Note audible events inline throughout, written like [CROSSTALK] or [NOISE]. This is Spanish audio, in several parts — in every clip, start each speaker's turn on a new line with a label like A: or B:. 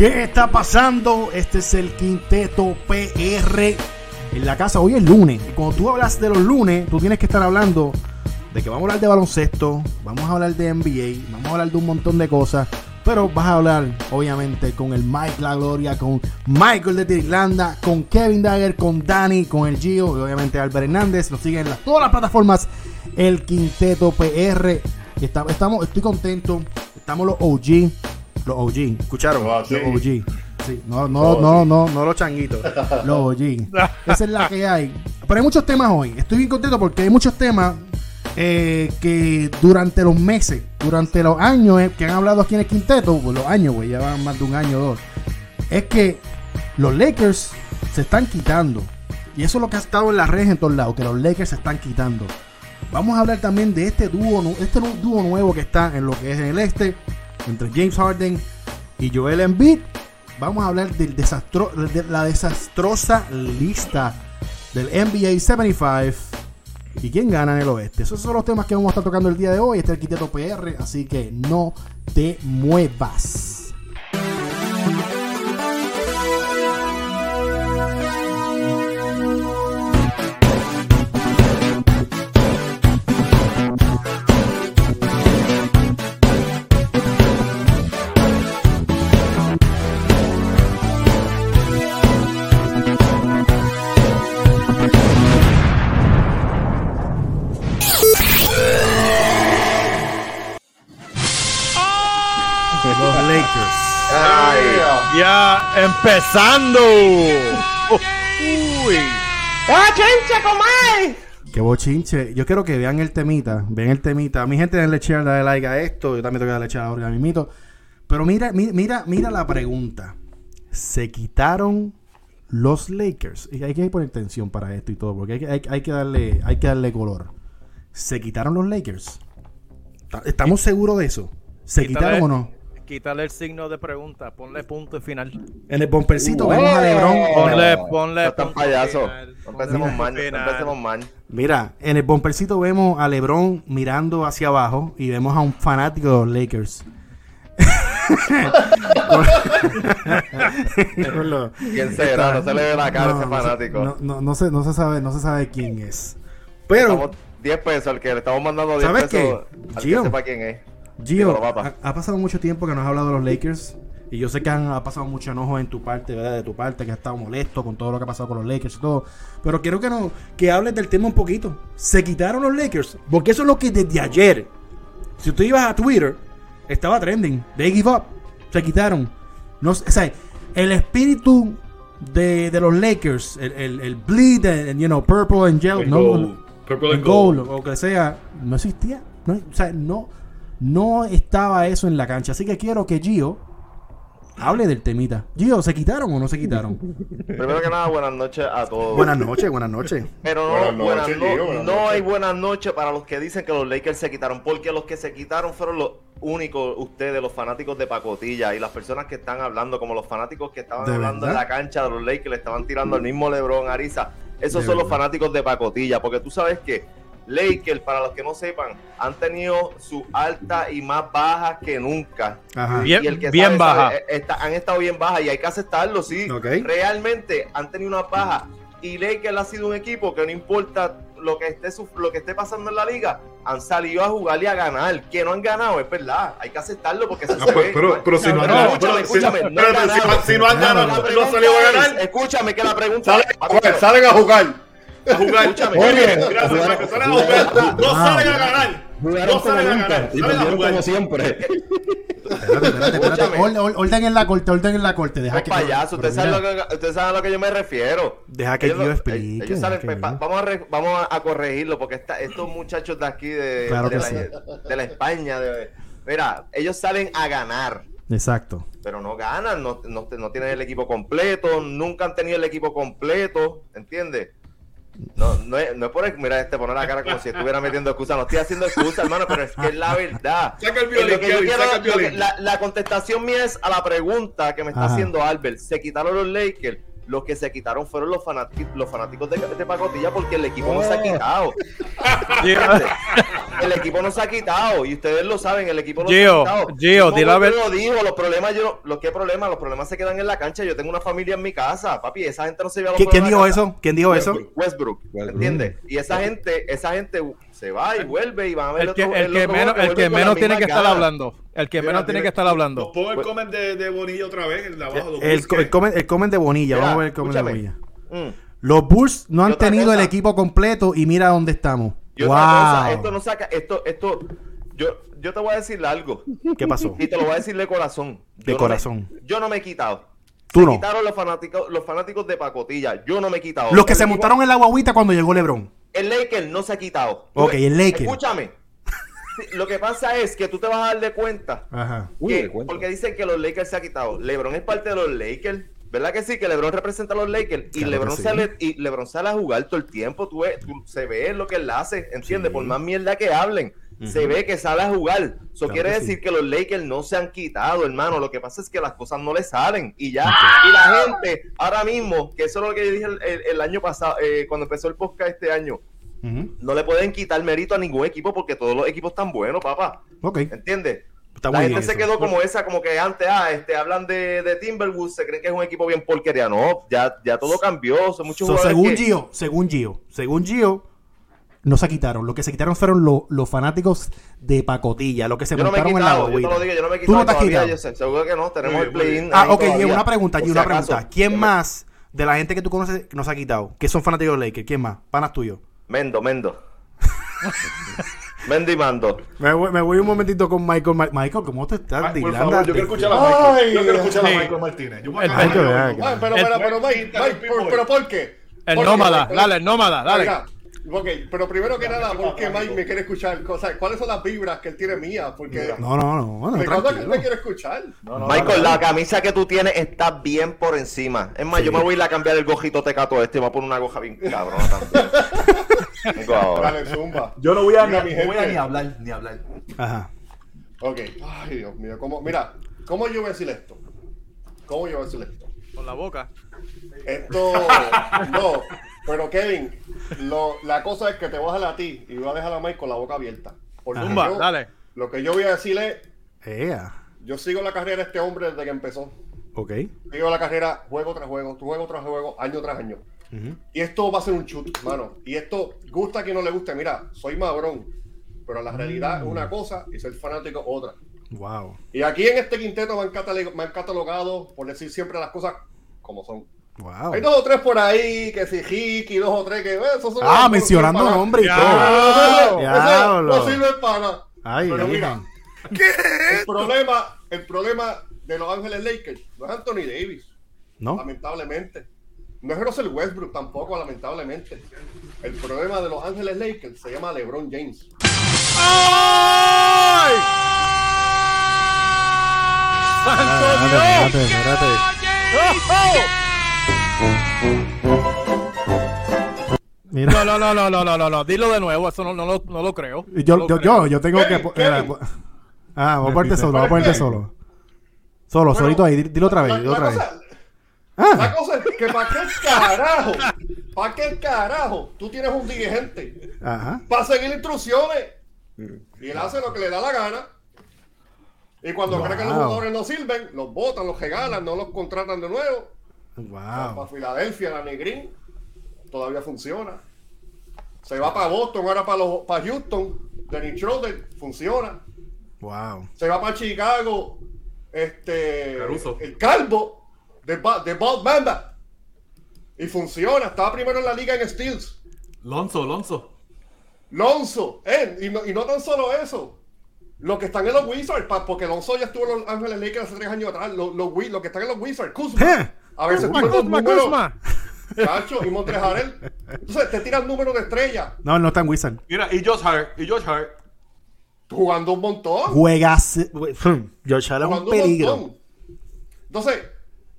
A: ¿Qué está pasando? Este es el Quinteto PR en la casa. Hoy es lunes. Y cuando tú hablas de los lunes, tú tienes que estar hablando de que vamos a hablar de baloncesto, vamos a hablar de NBA, vamos a hablar de un montón de cosas. Pero vas a hablar, obviamente, con el Mike La Gloria, con Michael de Irlanda, con Kevin Dagger, con Dani, con el Gio y obviamente Albert Hernández. Nos siguen en todas las plataformas. El Quinteto PR. estamos, estoy contento. Estamos los OG los OG. ¿Escucharon?
B: Ah,
A: los OG. Sí, no, no, no, no, no los changuitos. [LAUGHS] Los OG. Esa es la que hay. Pero hay muchos temas hoy. Estoy bien contento porque hay muchos temas eh, que durante los meses, durante los años eh, que han hablado aquí en el quinteto, pues los años, güey, ya van más de un año o dos, es que los Lakers se están quitando. Y eso es lo que ha estado en las redes en todos lados, que los Lakers se están quitando. Vamos a hablar también de este dúo, este dúo nuevo que está en lo que es en el este, entre James Harden y Joel Embiid. Vamos a hablar del de la desastrosa lista del NBA 75 y quién gana en el oeste. Esos son los temas que vamos a estar tocando el día de hoy. Este es el Quiteto PR, así que no te muevas.
B: Ya empezando.
C: Uy. ¡Bochinche, comay!
A: Qué bochinche. Yo quiero que vean el temita. Vean el temita. Mi gente, denle share, dale like a esto. Yo también tengo que darle share ahora a mi mito. Pero mira, mira, mira la pregunta. Se quitaron los Lakers. Y hay que poner tensión para esto y todo. Porque hay, hay que, darle, hay que darle color. ¿Se quitaron los Lakers? ¿Estamos seguros de eso? ¿Se quitaron o no?
B: Quítale el signo de pregunta, ponle punto y final.
A: En el bompercito vemos a Lebron.
B: Ponle, ponle.
C: Está payaso. empecemos mal, empecemos mal.
A: Mira, en el bompercito vemos a Lebron mirando hacia abajo y vemos a un fanático de los Lakers. [LAUGHS]
C: ¿Quién será? No se le ve la cara a ese fanático.
A: No, no, se, no, se sabe, no se sabe quién es. Pero.
C: 10 pesos, al que le estamos mandando 10 pesos. Qué? Al que sepa quién es.
A: Gio, ha, pasado mucho tiempo que no has hablado de los Lakers. Y yo sé que han, ha pasado mucho enojo en tu parte, ¿verdad? De tu parte, que has estado molesto con todo lo que ha pasado con los Lakers y todo. Pero quiero que no, que hables del tema un poquito. Se quitaron los Lakers. Porque eso es lo que desde ayer, si tú ibas a Twitter, estaba trending. They give up. Se quitaron. No, o sea, el espíritu de, de los Lakers, el, el, el bleed, you know, purple and yellow, no,
B: purple and gold,
A: o que sea, no existía. No, o sea, no no estaba eso en la cancha. Así que quiero que Gio hable del temita. Gio, ¿se quitaron o no se quitaron? [LAUGHS]
C: Primero que nada, buenas noches a todos.
A: Buenas noches, buenas noches.
C: Pero no, buenas no, hay buenas noches para los que dicen que los Lakers se quitaron, porque los que se quitaron fueron los únicos, ustedes, los fanáticos de pacotilla y las personas que están hablando, como los fanáticos que estaban hablando en la cancha de los Lakers, le estaban tirando al mismo LeBron, Ariza. Esos son los fanáticos de pacotilla, porque tú sabes que Lakers, para los que no sepan, han tenido su alta y más bajas que nunca.
B: Bien, bien baja.
C: Eh, han estado bien bajas y hay que aceptarlo, sí. Realmente han tenido una baja. Y Lakers ha sido un equipo que no importa lo que esté lo que esté pasando en la liga, han salido a jugar y a ganar. Que no han ganado, es verdad. Hay que aceptarlo porque se,
B: ah, pues, Pero, pero, si no han ganado, escúchame, escúchame, no, si, no han ganado, no han salido a ganar.
C: Escúchame que la pregunta
B: salen a jugar a jugar. Escúchame. Gracias, Salen a jugar. No salen a ganar. No salen a ganar. Salen a jugar.
C: Como siempre.
A: Espérate, espérate, espérate. Orden en la corte, orden en la corte. Deja que.
C: payaso, usted sabe, lo que, usted sabe a lo que yo me refiero.
A: Deja que yo explique. Ellos salen,
C: vamos, a vamos a corregirlo porque esta, estos muchachos de aquí de, de, la, de la España, de, mira, ellos salen a ganar.
A: Exacto.
C: Pero no ganan, no, no, no, tienen el equipo completo, nunca han tenido el equipo completo, ¿entiendes? No, no es, no es por mira, este, poner la cara como si estuviera metiendo excusas. No estoy haciendo excusas, hermano, pero es que es la verdad. [LAUGHS]
B: Saca el violín,
C: la, contestación mía es a la pregunta que me está haciendo Albert. ¿Se quitaron los Lakers? Los que se quitaron fueron los fanáticos, los fanáticos de, de Pacotilla porque el equipo no se ha oh. quitado. [LAUGHS] el equipo no se ha quitado y ustedes lo saben, el equipo no se ha quitado.
D: Gio, dilo a ver.
C: Lo digo, los problemas, yo, los que problemas, los problemas se quedan en la cancha. Yo tengo una familia en mi casa, papi, esa gente no se ve a los
A: ¿Quién dijo eso? ¿Quién dijo
C: eso?
A: Westbrook,
C: ¿entiendes? Y esa gente, esa gente se va y vuelve y van a ver
D: el que, el, que menos, el que menos tiene que estar hablando. El que menos tiene que estar hablando.
B: Pongo el comment de, de, Bonilla otra vez, el de abajo.
A: El, el, comment, el comment de Bonilla, vamos a ver el comment de Bonilla. Mm. Los Bulls no han tenido el equipo completo y mira dónde estamos.
C: wow. esto no saca, esto, esto, yo, yo te voy a decirle algo.
A: ¿Qué pasó?
C: Y te lo voy a decir de corazón.
A: de corazón.
C: yo no me he quitado.
A: Tú no.
C: quitaron los fanáticos, los fanáticos de pacotilla. Yo no me he quitado.
A: Los que se montaron en la guaguita cuando llegó LeBron.
C: El Laker no se ha quitado.
A: Ok, el Laker.
C: Escúchame. Lo que pasa es que tú te vas a dar de cuenta.
A: Ajá.
C: porque dicen que los Lakers se ha quitado. LeBron es parte de los Lakers. ¿Verdad que sí? Que LeBron representa a los Lakers y, LeBron, sale, y LeBron sale a jugar todo el tiempo. Tú, se ve lo que él hace, ¿entiendes? Por más mierda que hablen, se ve que sale a jugar. Eso quiere decir que los Lakers no se han quitado, hermano. Lo que pasa es que las cosas no le salen y ya. Y la gente, ahora mismo, que eso es lo que yo dije el, año pasado, eh, cuando empezó el podcast este año, no le pueden quitar mérito a ningún equipo porque todos los equipos están buenos, papá.
A: Ok.
C: ¿Entiendes? la gente se quedó como esa, como que antes, ah, este, hablan de, de Timberwolves, se creen que es un equipo bien porquería. No, ya, ya todo cambió. Son muchos
A: según Gio, según Gio, según Gio, no se quitaron. Lo que se quitaron fueron los fanáticos de pacotilla, lo que se montaron en la
C: Yo, lo digo, yo no me he quitado Tú no te has quitado. seguro que no, tenemos el play-in.
A: Ah, ok, y una pregunta, y una pregunta. ¿Quién más de la gente que tú conoces no se ha quitado? Que son fanáticos de Lakers, ¿quién más? Panas tuyos.
C: Mendo, Mendo. Mendy Mando.
A: Me voy, me voy un momentito con Michael. Michael, ¿cómo te estás?
B: Por favor, yo quiero escuchar a Michael. Yo quiero escuchar a Michael Martínez. Yo
A: el
B: Michael, pero, pero, pero, Mike, pero, ¿por qué?
D: El nómada, dale, el nómada, dale.
B: Ok, pero primero que nada, ¿por qué Mike me quiere escuchar? cosas? ¿Cuáles son las vibras que él tiene mías? Porque
A: no, no, no. Bueno,
B: me me quiere escuchar.
C: Michael, la camisa que tú tienes está bien por encima. Es más, yo me voy a ir a cambiar el gojito tecato este y me voy a poner una goja bien cabrona también. [LAUGHS]
B: Dale, zumba.
C: Yo no voy a, ni, voy a ni hablar, ni hablar.
A: Ajá.
B: Ok. Ay, Dios mío. ¿cómo? Mira, ¿cómo yo voy a decir esto? ¿Cómo yo voy a decir esto?
D: Con la boca.
B: Esto. [LAUGHS] No. Pero Kevin, lo, la cosa es que te voy a dejar a ti y voy a dejar a Mike con la boca abierta.
D: Yo, dale.
B: Lo que yo voy a decirle.
A: Ea.
B: Yo sigo la carrera de este hombre desde que empezó.
A: Ok.
B: Sigo la carrera juego tras juego, juego tras juego, año tras año. Y esto va a ser un chut, mano. Y esto gusta a quien no le guste. Mira, soy madrón. Pero la realidad es una cosa y ser fanático otra.
A: Wow.
B: Y aquí en este quinteto me han, me han catalogado por decir siempre las cosas como son. Hay dos o tres por ahí, que si Hiki, dos o tres que. Eh, esos son
A: ah, mencionando nombres y todo.
B: Ya, no sirve para.
A: Ay, Pero mira,
B: ¿qué? El problema, el problema de Los Ángeles Lakers no es Anthony Davis.
A: No.
B: Lamentablemente. No es Russell Westbrook tampoco, lamentablemente. El problema de Los Ángeles Lakers se llama LeBron James. ¡Ay!
A: ¡Santo Dios! Espérate, espérate.
D: No, no, no, no, no, no, no, dilo de nuevo, eso no, no, lo, no lo creo.
A: Yo, yo, yo, yo, tengo que. ah, voy a ponerte [LAUGHS] solo, voy a ponerte solo. Solo, solito ahí, dilo otra vez, dilo otra vez.
B: Ah. La cosa es que para qué carajo, para qué carajo, tú tienes un dirigente
A: Ajá.
B: para seguir instrucciones y él hace lo que le da la gana. Y cuando cree que los jugadores no sirven, los botan, los regalan, no los contratan de nuevo.
A: Wow.
B: Para Filadelfia, la Negrín, todavía funciona. Se va para Boston, ahora para, los, para Houston, Dennis Schroeder, funciona.
A: Wow.
B: Se va para Chicago, este, el Calvo, de, de Bob Mamba. Y funciona, estaba primero en la liga en Steels.
D: Lonzo, Lonzo.
B: Lonzo, eh, y, no, y no tan solo eso. Los que están en los Wizards, porque Lonzo ya estuvo en los Ángeles Lakers hace tres años atrás. Los, los, que están en los Wizards, Kuzma. A veces tú Kuzma, Kuzma. Cacho, y Montrejarel. Entonces te tiran números de estrella.
A: No, no está en Wizard.
B: Mira, y Josh Hart, y Josh Hart. Jugando un montón.
A: Juegas. Josh Hart es un peligro.
B: Entonces,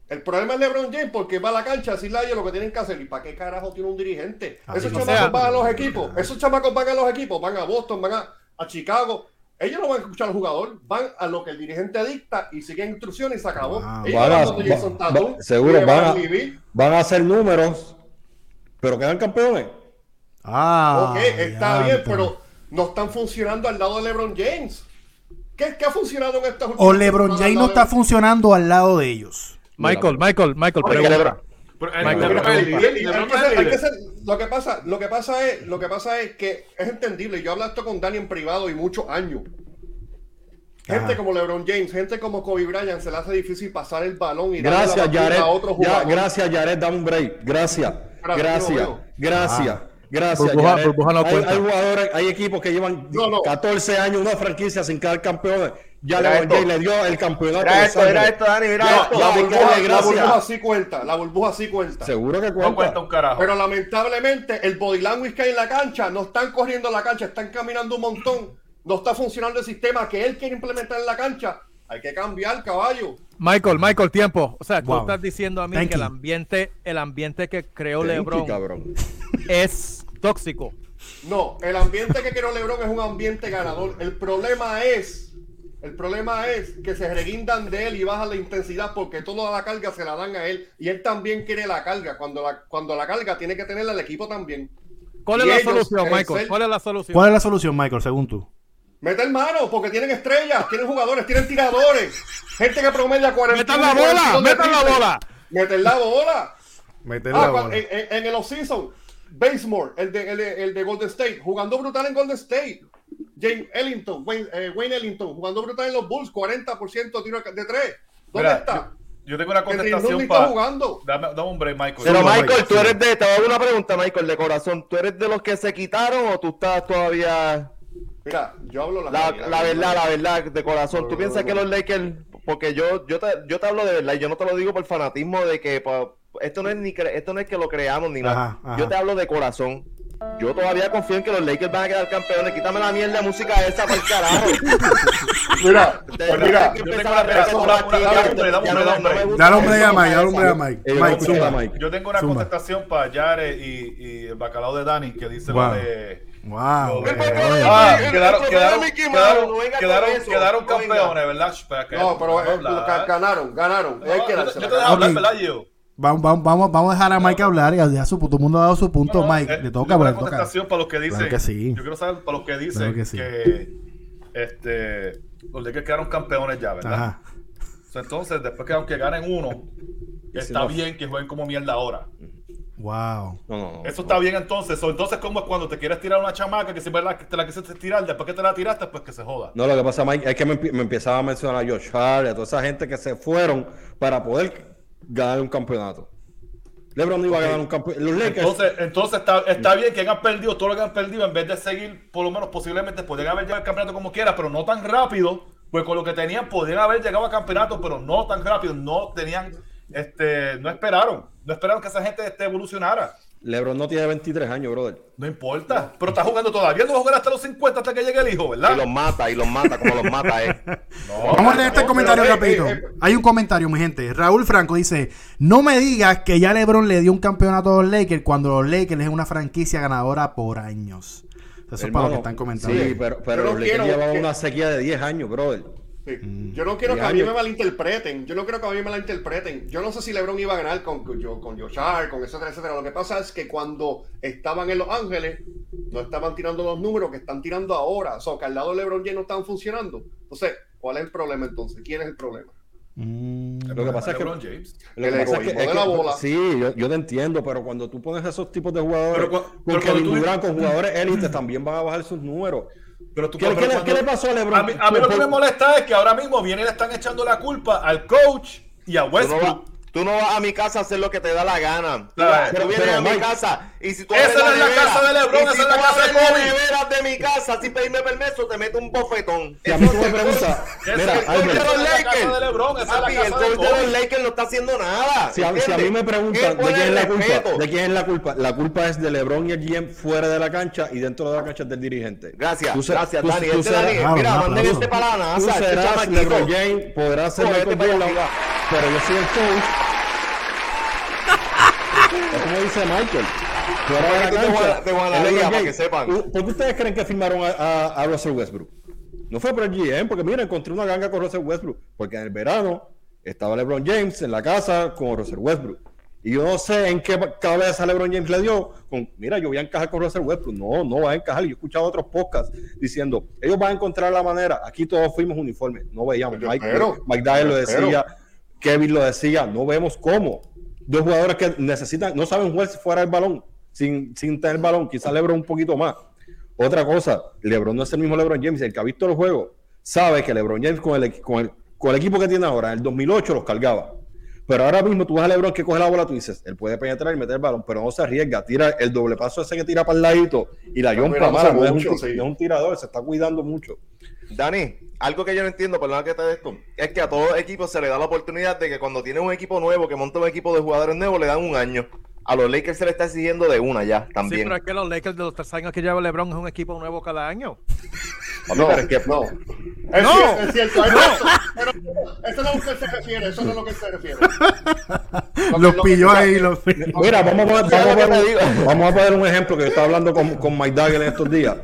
B: el problema es LeBron James porque va a la cancha a decirle a ellos lo que tienen que hacer. ¿Y para qué carajo tiene un dirigente? esos chamacos van a los equipos. Esos chamacos van a los equipos. Van a Boston, van a, a Chicago. Ellos no van a escuchar al jugador, van a lo que el dirigente dicta y siguen instrucciones y se acabó.
E: seguro van a, van a hacer números, pero quedan campeones.
B: Ah, ok, está bien, pero no están funcionando al lado de LeBron James. ¿Qué, qué ha funcionado en esta
A: O LeBron James no está funcionando al lado de ellos.
D: Michael, Michael, Michael, pregunta.
B: Lo que pasa, lo que pasa es, lo que pasa es que es entendible. Yo hablo esto con Dani en privado y muchos años. Gente como LeBron James, gente como Kobe Bryant, se le hace difícil pasar el balón y
E: gracias, Jared, a otro jugador. gracias, Jared, dame un break. Gracias, gracias, gracias. Gracias. hay, jugadores, hay equipos que llevan 14 años, una franquicia sin quedar campeones. Ya le, le dio el campeonato.
B: Mira esto, mira esto, Dani, mira esto. La, burbuja, la, burbuja, sí cuenta, la burbuja sí cuenta.
E: Seguro que cuenta. No cuenta
B: un carajo. Pero lamentablemente el body language que hay en la cancha, no están corriendo la cancha, están caminando un montón. No está funcionando el sistema que él quiere implementar en la cancha. Hay que cambiar, caballo.
D: Michael, Michael, tiempo. O sea, tú estás diciendo a mí que el ambiente, el ambiente que creó LeBron es tóxico.
B: No, el ambiente que creó LeBron es un ambiente ganador. El problema es, el problema es que se reguindan de él y bajan la intensidad porque toda la carga se la dan a él y él también quiere la carga. Cuando la, cuando la carga tiene que tenerla el equipo también.
D: ¿Cuál es la solución, Michael? ¿Cuál es la solución?
A: ¿Cuál es la solución, Michael, según tú?
B: Meter mano, porque tienen estrellas, tienen jugadores, tienen tiradores. Gente que promedia 40
D: ¡Metan la bola! ¡Metan la bola!
B: ¡Meter la bola!
A: Meter la ah, bola.
B: En, en, el off-season, Basemore, el de, el, de, Golden State, jugando brutal en Golden State. James Ellington, Wayne, eh, Wayne Ellington, jugando brutal en los Bulls, 40% tiro de 3. ¿Dónde está?
F: Yo, tengo una contestación para. jugando. Dame, dame, un break, Michael.
C: Pero, Michael, tú eres de. Te voy a dar una pregunta, Michael, de corazón. ¿Tú eres de los que se quitaron o tú estás todavía.?
B: Mira, yo hablo
C: la, la, la verdad, la verdad, de corazón. ¿Tú piensas que los Lakers.? Porque yo, yo, te, yo te hablo de verdad y yo no te lo digo por fanatismo de que esto no es ni esto no es que lo creamos ni nada. Yo te hablo de corazón. Yo todavía confío en que los Lakers van a quedar campeones. Quítame la mierda de música esa por el carajo. [LAUGHS]
B: mira, mira, yo tengo
A: Dale hombre a Mike, dale hombre a Mike.
F: Mike, Yo tengo una contestación para Yare y, y el bacalao de Dani que dice wow. de
A: Wow.
F: Ah, quedaron, quedaron, quedaron, quedaron campeones, ¿verdad?
B: No, pero ganaron, ganaron. Que
F: Yo te dejo hablar, ¿verdad, yo?
A: Vamos, vamos, vamos a dejar a Mike hablar y a su, todo el mundo ha dado su punto. Mike, le toca.
F: Una contestación para los que dicen. que sí. Yo quiero saber para los que dicen que, sí. que, este, los Lakers quedaron campeones ya, ¿verdad? Ajá. Entonces, después que aunque ganen uno, está bien que jueguen como mierda ahora.
A: Wow.
F: Eso está bien entonces. entonces, ¿cómo es cuando te quieres tirar una chamaca que si que te la quisiste tirar, después que te la tiraste, pues que se joda?
E: No, lo que pasa, Mike, es que me, empezaba a mencionar a Josh Hart, a toda esa gente que se fueron para poder ganar un campeonato. LeBron no iba a ganar un campeonato. Los Lakers.
F: Entonces, entonces está, está bien que hayan perdido todo lo que han perdido en vez de seguir, por lo menos posiblemente podrían haber llegado al campeonato como quiera, pero no tan rápido. Pues con lo que tenían podrían haber llegado al campeonato, pero no tan rápido. No tenían, este, no esperaron. No esperaron que esa gente este, evolucionara.
E: LeBron no tiene 23 años, brother.
F: No importa, pero está jugando todavía. No va a jugar hasta los 50 hasta que llegue el hijo, ¿verdad?
C: Y los mata, y los mata como los mata, eh. [LAUGHS]
A: Vamos a leer este comentario rápido. Eh, eh, Hay un comentario, mi gente. Raúl Franco dice: No me digas que ya LeBron le dio un campeonato a los Lakers cuando los Lakers es una franquicia ganadora por años. Eso es para lo que están comentando.
E: Sí, pero, pero los Lakers llevan una sequía de 10 años, brother.
B: Mm. Yo no quiero que a mí me malinterpreten. Yo no quiero que a mí me malinterpreten. Yo no sé si LeBron iba a ganar con, con, con Joshar, con etcétera, etcétera. Lo que pasa es que cuando estaban en Los Ángeles, no estaban tirando los números que están tirando ahora. O sea, que al lado de LeBron ya no estaban funcionando. Entonces, ¿cuál es el problema entonces? ¿Quién es el problema?
E: Mm. lo que pasa es que, James. la bola. sí, yo, te entiendo, pero cuando tú pones esos tipos de jugadores, pero, con jugadores élites también van a bajar sus números.
F: Pero tú, ¿Qué, le pasó a LeBron? A mí, a mí lo que me molesta es que ahora mismo viene y le están echando la culpa al coach y a Westbrook.
C: Tú no vas a mi casa a hacer lo que te da la gana. Tú, pero, vienes a mi casa y si tú
F: Esa no es la casa de LeBron, esa es la casa de Kobe.
C: neveras de mi casa sin pedirme permiso, te meto un bofetón.
E: Si a mí tú me preguntas, mira, [LAUGHS]
C: el coach de los Lakers, el coach de los Lakers no está haciendo nada.
E: Si a, si a mí me preguntan de quién es la culpa, de quién es la culpa, la culpa es de LeBron y el GM fuera de la cancha y dentro de la cancha es del dirigente.
C: Gracias, gracias, Dani. Este mira, manden este para la NASA.
E: Tú este serás LeBron James, podrás ser Michael Jordan, pero yo soy el coach es como dice Michael. De. De para que sepan. ¿Por qué ustedes creen que firmaron a, a, Russell Westbrook? No fue por el GM, porque mira, encontré una ganga con Russell Westbrook. Porque en el verano estaba LeBron James en la casa con Russell Westbrook. Y yo no sé en qué cabeza LeBron James le dio. Con, mira, yo voy a encajar con Russell Westbrook. No, no va a encajar. Yo he escuchado otros podcasts diciendo, ellos van a encontrar la manera. Aquí todos fuimos uniformes. No veíamos. Mike, Mike Dyer lo decía, Kevin lo decía. No vemos cómo. Dos jugadores que necesitan, no saben jugar fuera del balón, sin, sin tener el balón. Quizás LeBron un poquito más. Otra cosa, LeBron no es el mismo LeBron James. El que ha visto los juegos sabe que LeBron James con el, con el, con el equipo que tiene ahora, en el 2008 los cargaba pero ahora mismo tú vas a LeBron que coge la bola, tú dices, él puede penetrar y meter el balón, pero no se arriesga. Tira el doble paso ese que tira para el ladito y la John Pamara no, es un, tirador, se está cuidando mucho.
C: Dani, algo que yo no entiendo, perdona que te esto, es que a todos equipos se le da la oportunidad de que cuando tiene un equipo nuevo, que monta un equipo de jugadores nuevos, le dan un año. A los Lakers se le está exigiendo de una ya también. Sí,
D: pero es que los Lakers de los tres años que lleva LeBron es un equipo nuevo cada año.
B: No, pero es que no. Es, no. Cierto, es cierto, no. pero eso no es lo que se refiere, eso no es lo que se refiere. [LAUGHS]
A: los pilló ahí, los
E: Mira, vamos a, poner, vamos, a poner, vamos a poner un ejemplo que yo estaba hablando con, con Mike Dagger en estos días.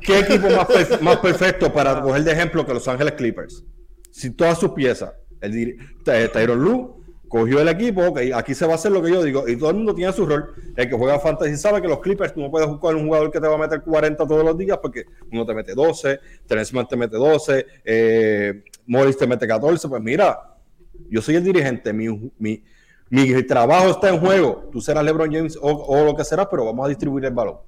E: ¿Qué equipo más, más perfecto para coger de ejemplo que Los Ángeles Clippers? Si todas sus piezas, el Tyron Lue cogió el equipo, que aquí se va a hacer lo que yo digo, y todo el mundo tiene su rol. El que juega fantasy sabe que los Clippers tú no puedes jugar un jugador que te va a meter 40 todos los días porque uno te mete 12, Tenesman te mete 12, eh, Morris te mete 14. Pues mira, yo soy el dirigente, mi, mi, mi trabajo está en juego. Tú serás LeBron James o, lo que serás, pero vamos a distribuir el balón.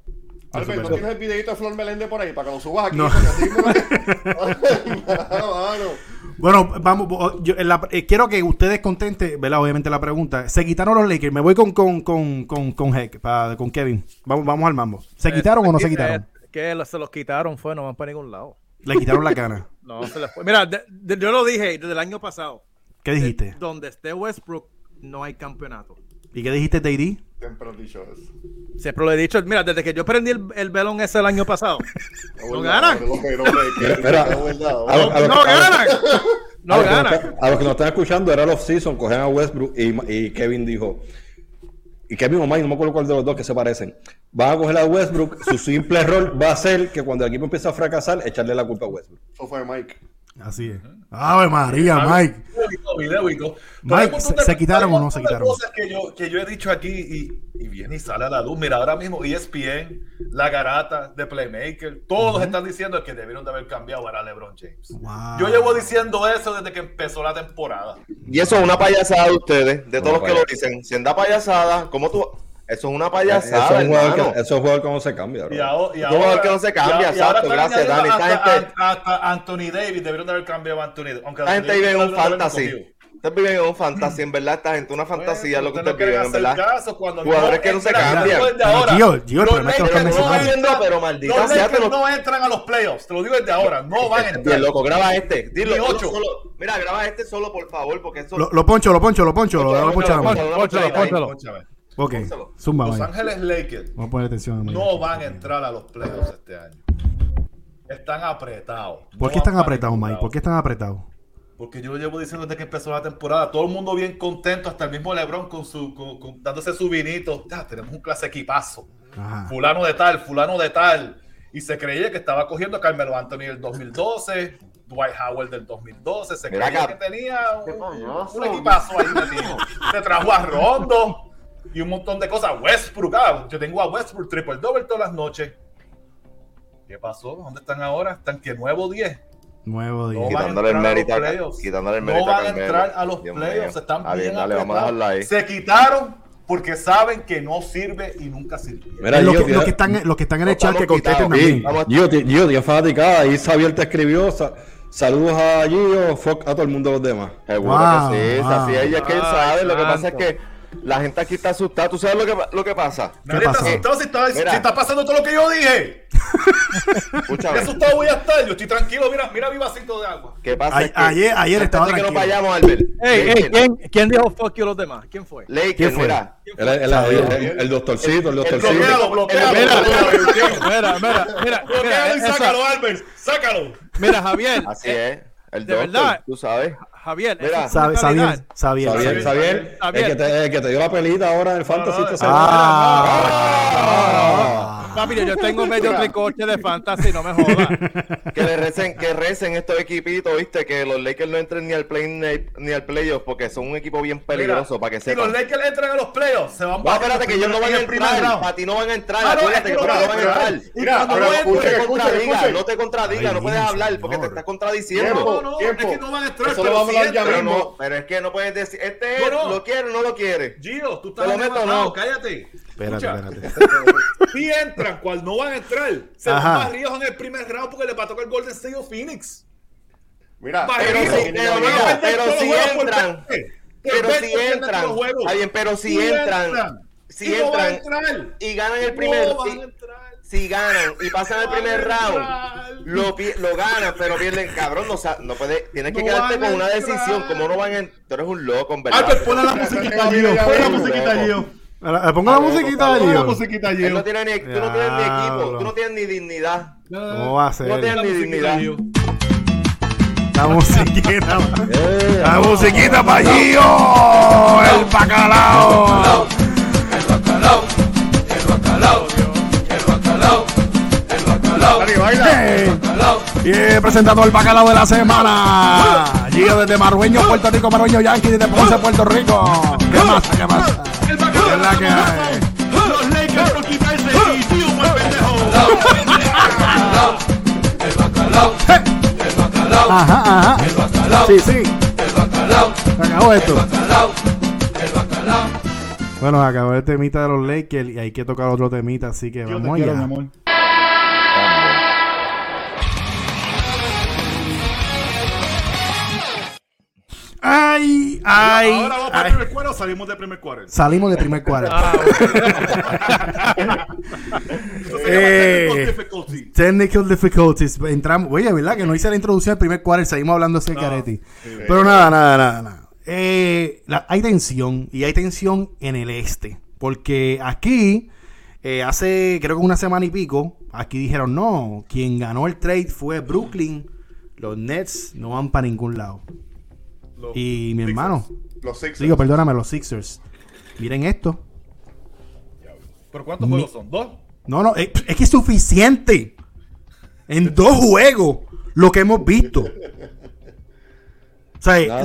B: Albert, ¿no tienes el videito de Flor Meléndez por ahí para que lo subas aquí? No. [LAUGHS] [LAUGHS]
A: Bueno, vamos, yo, eh, quiero que ustedes contenten, ¿verdad? Obviamente la pregunta. Se quitaron los Lakers. Me voy con con con con, con, Heck, con Kevin. Vamos, vamos al mambo. ¿Se eh, quitaron o no se quitaron?
D: que se los quitaron, fue, no van para ningún lado.
A: Le quitaron la cana. [LAUGHS]
D: no, se les fue. Mira, yo lo dije desde el año pasado.
A: ¿Qué dijiste?
D: donde esté Westbrook, no hay campeonato.
A: ¿Y qué dijiste, Dady?
B: Siempre he dicho eso.
D: Siempre lo he dicho. Mira, desde que yo prendí el, el velón ese el año pasado. no ganan. No
E: ganan. [LAUGHS] No ganan. A los que nos están escuchando era los season, cogen a Westbrook y, y Kevin dijo. Y Kevin o Mike, no me acuerdo cuál de los dos que se parecen. Van a coger a Westbrook. Su simple error va a ser que cuando el equipo empieza a fracasar, echarle la culpa a Westbrook.
B: Eso fue Mike.
A: Así es. Ave María, Mike. Mike, ¿se, quitaron o no se quitaron?
F: cosas que yo, que yo he dicho aquí y, y, viene y sale a la luz. Mira, ahora mismo ESPN, La Garata, de Playmaker, todos están diciendo que debieron de haber cambiado a LeBron James. Yo llevo diciendo eso desde que empezó la temporada.
C: Y eso es una payasada de ustedes, de todos los que lo dicen. Si anda payasada, ¿cómo tú...? Eso es una payasada. Eso es un jugador
E: que, eso es jugador que no se cambia.
C: Y ahora, y ahora, que no se cambia, exacto. Gracias, Dani.
F: Hasta, Anthony Davis debieron de haber cambiado a Anthony Davis.
C: Aunque la gente vive en un fantasy. Ustedes viven en un fantasy, en verdad, esta gente, una fantasía lo que ustedes viven, en verdad.
F: Caso cuando
C: Jugadores que no se cambian.
A: Gio, Gio,
F: Lakers no entran, pero maldita los sea, no entran a los playoffs, te lo digo desde ahora, no van a entrar.
C: Bien, loco, graba este. Dilo, solo, mira, graba este solo, por favor, porque eso...
A: Lo, poncho, lo poncho, lo poncho, lo poncho. Lo poncho, Ok,
F: zumba, Los Ángeles Lakers
A: Vamos a poner atención,
F: no van a entrar a los playoffs este año. Están apretados.
A: ¿Por qué están apretados, Mike? ¿Por qué están apretados?
F: Porque yo lo llevo diciendo desde que empezó la temporada. Todo el mundo bien contento, hasta el mismo LeBron con su, dándose su vinito. Ya, tenemos un clase equipazo. Fulano de tal, fulano de tal. Y se creía que estaba cogiendo a Carmelo Anthony del 2012, Dwight Howard del 2012. Se creía que tenía un, equipazo ahí metido. Se trajo a Rondo y un montón de cosas. Westbrook, ah, yo tengo a Westbrook triple double todas las noches. ¿Qué pasó? ¿Dónde están ahora? ¿Están que nuevo 10?
A: Nuevo 10.
C: No quitándole el mérito. Quitándole el mérito.
F: No van a entrar a los playoffs. Están bien, dale, vamos a ahí. Se quitaron porque saben que no sirve y nunca sirve.
A: Mira, lo, que, están, lo que están en el chat que contesten también.
E: Gio, Gio, Dios fanática, ahí Xavier te escribió. Saludos a Gio, fuck a todo el mundo los demás.
C: Seguro que sí, así ella es que él sabe. Lo que pasa es que la gente aquí está asustada. ¿Tú sabes lo que, lo que pasa?
F: Nadie está asustado si está, si está, pasando todo lo que yo dije. Escúchame. ¿Qué asustado voy a estar? Yo estoy tranquilo. Mira, mira mi vasito de agua.
A: ¿Qué pasa? ayer ayer estaba tranquilo.
C: que nos vayamos, Albert.
D: Ey, ey, ¿quién, ¿quién dijo fuck you los demás? ¿Quién fue?
C: ¿Quién fue? Mira.
E: El, el, el, el, doctorcito, el doctorcito.
F: Bloquealo, bloquealo.
D: Mira, mira, mira.
F: Bloquealo y sácalo, Albert. Sácalo.
D: Mira, Javier.
C: Así es. El de verdad. Tú sabes.
D: Javier,
A: Mira, Javier,
E: Javier, el, que te, el que te dio la pelita ahora en el Fantasy.
A: ah,
D: Papi, yo tengo medio [LAUGHS] tricoche de fantasy, no me jodas. [LAUGHS]
C: Que le recen, que recen estos equipitos, viste, que los Lakers no entren ni al play ni al playoff porque son un equipo bien peligroso para que
F: sepan. Si los Lakers entran a los playoffs, se van
C: a. No, espérate, que ellos no van a entrar. Para ti no van a entrar. Ah, acuérdate que no van a entrar. Mira, no te contradiga, no te contradiga, no puedes hablar porque te estás contradiciendo.
F: No, no, es que no van a entrar.
C: Eso lo vamos a hablar ya mismo. Pero es que no puedes decir, este lo quiere o no lo quiere.
F: Gio, tú estás no. cállate.
A: Espérate, espérate. [LAUGHS]
F: Si entran, cual no van a entrar, se van más ríos en el primer round porque le va a tocar Golden State o Phoenix.
C: Mira, pero, si, pero, si entran, pero si entran, está bien, pero si entran, si entran y ganan el primer, si ganan y pasan el primer round, lo, lo ganan, pero pierden, cabrón, no, no puede, tienes que quedarte con una decisión, como no van en, tú eres un loco, en verdad.
A: Ah, pues ponle la musiquita, Gio, ponle la musiquita, Gio. Ponga la musiquita, Gio.
C: la musiquita, ni, tú no tienes ni equipo, tú no tienes ni dignidad.
A: ¿Cómo va a ser?
C: No tienes ni dignidad.
A: La musiquita, la musiquita para Gio, el bacalao. El bacalao, el bacalao. Y presentando el bacalao de la semana. Gio desde Marrueño, Puerto Rico, Marrueño Yankee, desde Ponce, Puerto Rico. ¿Qué más? ¿Qué más? El bacalao. la que hay? Los Lakers por quitarse y tío, muy pendejo. El bacalao. El bacalao. Ajá, ajá. El bacalao. Sí, sí. El bacalao. Se acabó esto. El bacalao. El bacalao. Bueno, acabó el temita de los Lakers y hay que tocar otro temita, así que vamos allá. Ay, ay.
F: Ahora vamos para el primer cuadro o salimos de primer cuadro.
A: Salimos de primer cuadro. Ah, eh, technical difficulties. Entramos, oye, ¿verdad? Que no hice la introducción del primer cuadro y seguimos hablando de Careti. Pero nada, nada, nada, nada. Eh, hay tensión y hay tensión en el este. Porque aquí, eh, hace creo que una semana y pico, aquí dijeron no, quien ganó el trade fue Brooklyn. Los Nets no van para ningún lado y mi hermano.
B: Los Sixers.
A: Digo, perdóname, los Sixers. Miren esto.
F: ¿Pero cuántos juegos son? ¿Dos?
A: No, no, es, que es suficiente. En dos juegos, lo que hemos visto. O sea,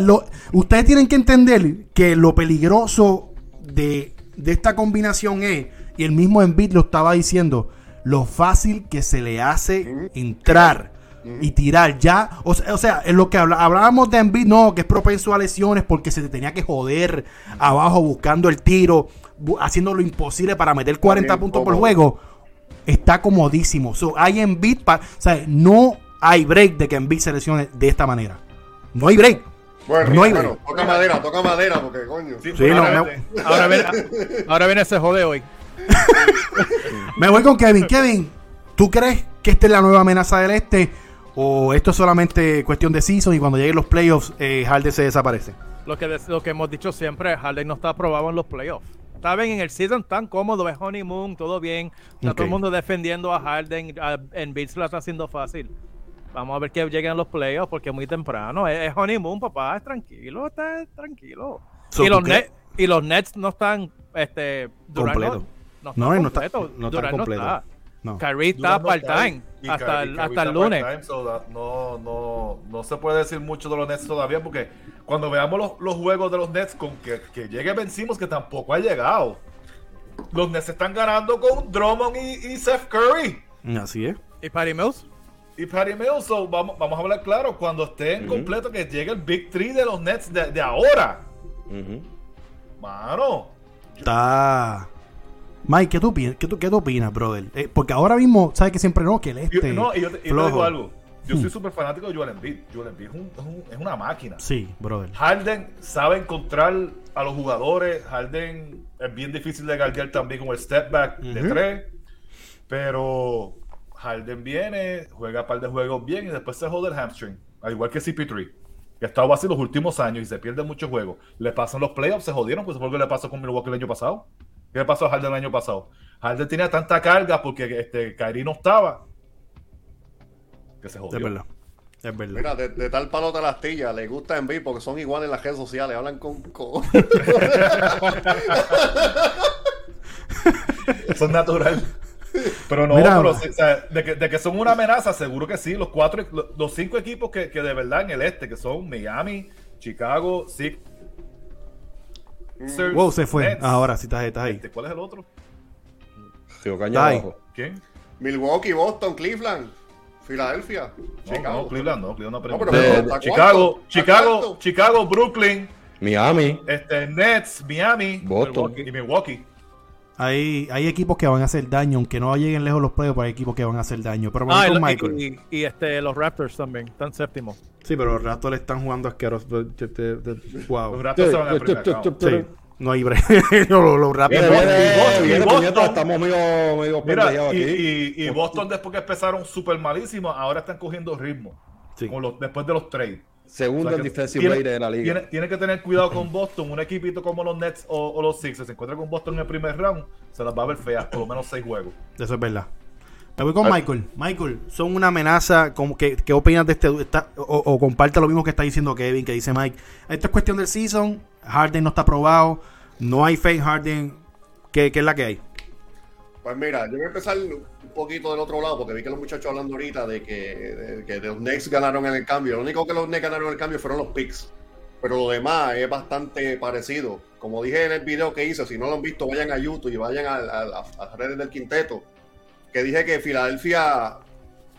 A: ustedes tienen que entender que lo peligroso de, de esta combinación es, y el mismo Embiid lo estaba diciendo, lo fácil que se le hace entrar y tirar ya. O, sea, en lo que hablábamos de Embiid, no, que es propenso a lesiones porque se te tenía que joder abajo buscando el tiro, haciendo lo imposible para meter 40 puntos por juego. Está comodísimo. So, hay Embiid, o sea, no hay break de que Embiid se lesione de esta manera. No hay break.
B: Bueno, no hay bueno, toca madera, toca madera, porque coño. Sí,
D: ahora, viene, ahora viene ese jode hoy. [LAUGHS]
A: me voy con Kevin. Kevin, ¿tú crees que esta es la nueva amenaza del este? ¿O esto es solamente cuestión de season y cuando lleguen los playoffs, eh, Harden se desaparece?
D: Lo que, lo que hemos dicho siempre, Harden no está aprobado en los playoffs. Está bien, en el season tan cómodo, es honeymoon, todo bien. Está todo el mundo defendiendo a Harden. en Bills lo está haciendo fácil. Vamos a ver que lleguen los playoffs porque es muy temprano. Es, honeymoon, papá, es tranquilo, está tranquilo. y, los Nets, y los Nets no están este,
A: completo. No, no, no, está, no, está completo.
D: No. Kyrie está part-time hasta, el, hasta el lunes.
F: no, no, no se puede decir mucho de los Nets todavía porque cuando veamos los, los juegos de los Nets con que, que llegue vencimos que tampoco ha llegado. Los Nets están ganando con Drummond y, y Seth Curry.
A: Así es.
D: ¿Y Patty Mills?
F: Y Patty Mills, vamos, vamos a hablar claro, cuando esté en completo que llegue el Big Three de los Nets de, de ahora. Mano.
A: Está... Mike, ¿qué tú, qué tú, qué tú opinas, brother? Eh, porque ahora mismo, ¿sabes que siempre no? Que el este.
F: no, y yo, te, digo algo. Yo soy hmm. súper fanático de Joel Embiid. Joel Embiid es, un, es, una máquina.
A: Sí, brother.
F: Harden sabe encontrar a los jugadores. Harden es bien difícil de guardiar también con el step back de tres. Pero Harden viene, juega un par de juegos bien y después se jode el hamstring. Al igual que CP3. Que ha estado así los últimos años y se pierde muchos juegos. Le pasan los playoffs, se jodieron, pues fue lo que le pasó con Milwaukee el año pasado. ¿Qué pasó a Harden el año pasado? Harden tenía tanta carga porque este, Kyrie no estaba que se jodió.
A: Es verdad. Es verdad.
B: Mira, de, tal palo de la astilla, le gusta en vivo porque son iguales en las redes sociales, hablan con. [LAUGHS]
F: Eso es natural. Pero no, pero, o sea, de, que, de, que, son una amenaza, seguro que sí. Los cuatro, los cinco equipos que, que de verdad en el este, que son Miami, Chicago,
A: Wow, se fue. Ahora sí estás, estás ahí.
F: Este, ¿Cuál es el otro?
E: Río Caña
F: ¿Quién?
B: Milwaukee, Boston, Cleveland. Filadelfia,
F: Chicago. No, Cleveland no, Cleveland no, pero, Chicago, Chicago, Chicago, Brooklyn,
E: Miami,
F: este, Nets, Miami,
E: Boston
F: y Milwaukee.
A: Hay, hay equipos que van a hacer daño, aunque no lleguen lejos los playoffs, pero hay equipos que van a hacer daño. Pero
D: ah, y, Michael. Y, este, los Raptors también, están séptimos.
A: Sí, pero los Raptors están jugando asquerosos. Wow.
F: Los Raptors se van a
A: sí. [LAUGHS] No hay break. [LAUGHS] los, Raptors.
E: Estamos medio, medio
F: Mira, y, y, Boston, después que empezaron súper malísimos, ahora están cogiendo ritmo. Sí. Los, después de los trades.
E: Segundo en defensive rate de la liga.
F: Tiene, que tener cuidado con Boston. Un equipito como los Nets o, los Sixers se encuentra con Boston en el primer round, se las va a ver feas, por lo menos seis juegos.
A: Eso es verdad. Me voy con Michael. Michael, son una amenaza. ¿Qué, qué opinas de este? o, o, comparte lo mismo que está diciendo Kevin, que dice Mike. Esto es cuestión del season. Harden no está aprobado. No hay fake Harden. ¿Qué, ¿Qué es la que hay?
B: Pues mira, yo voy a empezar un poquito del otro lado, porque vi que los muchachos hablando ahorita de que, de, los Knicks ganaron en el cambio. Lo único que los Knicks ganaron en el cambio fueron los picks. Pero lo demás es bastante parecido. Como dije en el video que hice, si no lo han visto, vayan a YouTube y vayan a, las redes del quinteto. Que dije que Filadelfia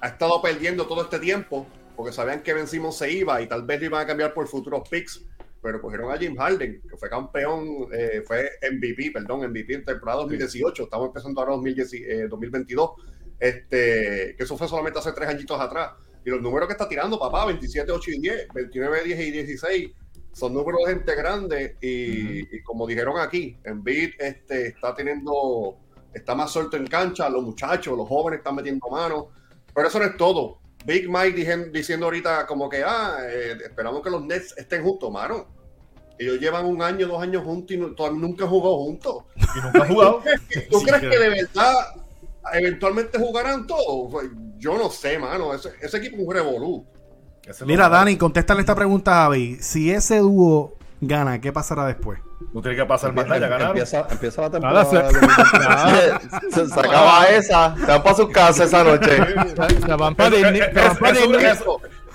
B: ha estado perdiendo todo este tiempo, porque sabían que Ben se iba y tal vez lo iban a cambiar por futuros picks pero cogieron a Jim Harden, que fue campeón, eh, fue MVP, perdón, MVP en temporada 2018, estamos empezando ahora 2022, eh, este, que eso fue solamente hace tres añitos atrás. Y los números que está tirando, papá, 27, 8 y 10, 29, 10 y 16, son números de gente grande y, como dijeron aquí, Embiid este, está teniendo, está más suelto en cancha, los muchachos, los jóvenes están metiendo manos, pero eso no es todo. Big Mike diciendo ahorita como que, ah, eh, esperamos que los Nets estén juntos, mano. Ellos llevan un año, dos años juntos y nunca han jugado juntos.
F: ¿Y nunca han jugado? [LAUGHS]
B: ¿Tú crees que de verdad eventualmente jugarán todos? Pues, yo no sé, mano. Ese, equipo es un revolú.
A: Mira, Dani, contéstale esta pregunta a Javi. Si ese dúo gana, ¿qué pasará después?
F: No tiene que pasar ya ganaron.
E: Empieza, empieza la temporada. [LAUGHS] [LAUGHS]
C: se, se, acaba esa. Se van para su casa esa noche. [LAUGHS]
F: Se van para Disney.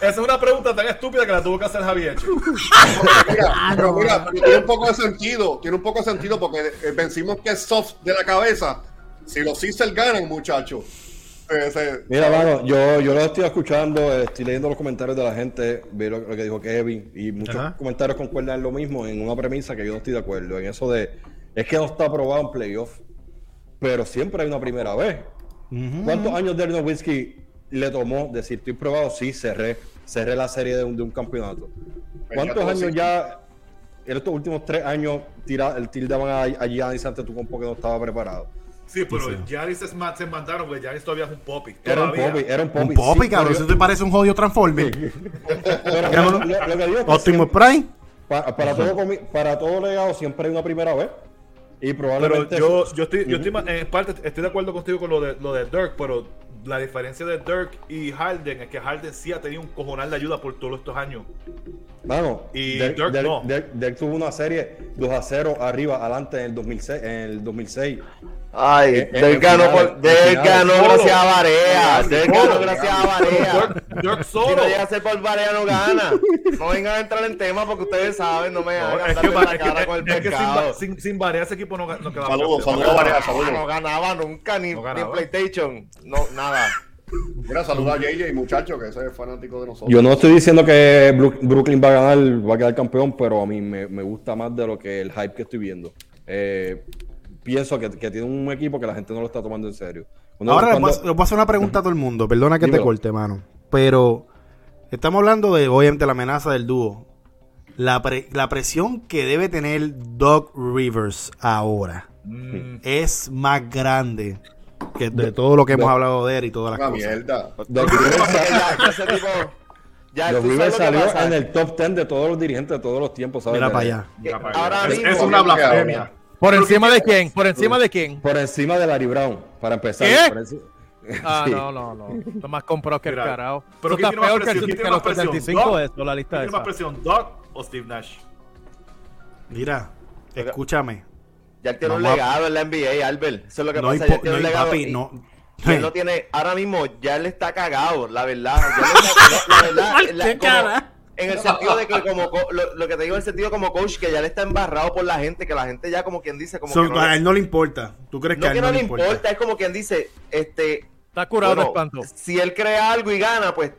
F: Esa es una pregunta tan estúpida que la tuvo que hacer Javier.
B: mira, pero mira, tiene un poco de sentido. Tiene un poco de sentido porque eh, vencimos que es soft de la cabeza. Si los Sixers ganan, muchachos
E: Mira, mano, yo, yo lo estoy escuchando, estoy leyendo los comentarios de la gente, veo lo, que dijo Kevin, y muchos comentarios concuerdan en lo mismo, en una premisa que yo no estoy de acuerdo, en eso de, es que no está aprobado en playoff, pero siempre hay una primera vez. ¿Cuántos años de Whisky le tomó decir, estoy probado? Sí, cerré, cerré la serie de un, de un campeonato. ¿Cuántos años ya, en estos últimos tres años, tira, el tildaban allí a Giannis ante tu compo que no estaba preparado?
F: Sí, pero Yaris se mandaron porque Yaris todavía es un poppy.
E: Era un poppy, era un poppy.
A: Un poppy, cabrón. Eso te parece un jodido Transformer. Optimus [LAUGHS] Prime.
E: Para, para, todo, para todo legado siempre hay una primera vez. Y probablemente.
F: Pero yo, yo estoy, yo estoy en parte estoy de acuerdo contigo con lo de, lo de Dirk, pero la diferencia de Dirk y Harden es que Harden sí ha tenido un cojonal de ayuda por todos estos años.
E: Vamos,
F: y Dirk, no.
E: Dirk, tuvo una serie 2 a 0 arriba, adelante en el 2006. En el 2006.
C: Ay, eh, Dirk ganó, por, ganó gracias a Varea. Dirk ganó gracias a Varea. Dirk solo. Si no llega a ser por Varea, no gana. No vengan a entrar en tema porque ustedes saben, no me hagan que, la cara con el es
F: que sin, sin, Varea ese equipo no, no
B: quedaba. Saludos, saludos Varea, saludos.
C: No ganaba nunca, ni, ni en PlayStation. No, nada.
B: Mira, saluda a JJ, muchacho, que ese es fanático de nosotros.
E: Yo no estoy diciendo que Brooklyn va a ganar, va a quedar campeón, pero a mí me, me gusta más de lo que el hype que estoy viendo. Eh, pienso que, que, tiene un equipo que la gente no lo está tomando en serio.
A: Ahora le voy a hacer una pregunta a todo el mundo. Perdona que te corte, mano. Pero estamos hablando de, obviamente, la amenaza del dúo. La, la presión que debe tener Doc Rivers ahora mm. es más grande que de todo lo que hemos hablado de él y todas las cosas.
B: Mierda.
E: Doc Rivers, [LAUGHS] salió en el top 10 de todos los dirigentes de todos los tiempos.
A: Mira para allá.
F: Ahora es, es una blasfemia.
D: ¿Por encima de quién? ¿Por encima de quién?
E: Por encima de Larry Brown, para empezar.
D: ¿Qué? Ah, [LAUGHS] no, no, no. Tomás compró que el carajo. Pero está peor que, el, que los 75 de esto, la lista
F: ¿Quién tiene más presión, Doc o Steve Nash?
A: Mira, escúchame.
C: Ya tiene un legado en la NBA, Albert. Eso es lo que pasa. ya tiene un legado.
A: Papi, no,
C: él no [LAUGHS] tiene, ahora mismo ya él está cagado, la verdad. [LAUGHS] la verdad, en el [LAUGHS] sentido de que como lo, que te digo en el sentido como coach que ya le está embarrado por la gente que la gente ya como quien dice como
A: que a él no le importa tú crees que a él no, le importa?
C: es como quien dice este
D: está curado de espanto
C: si él crea algo y gana pues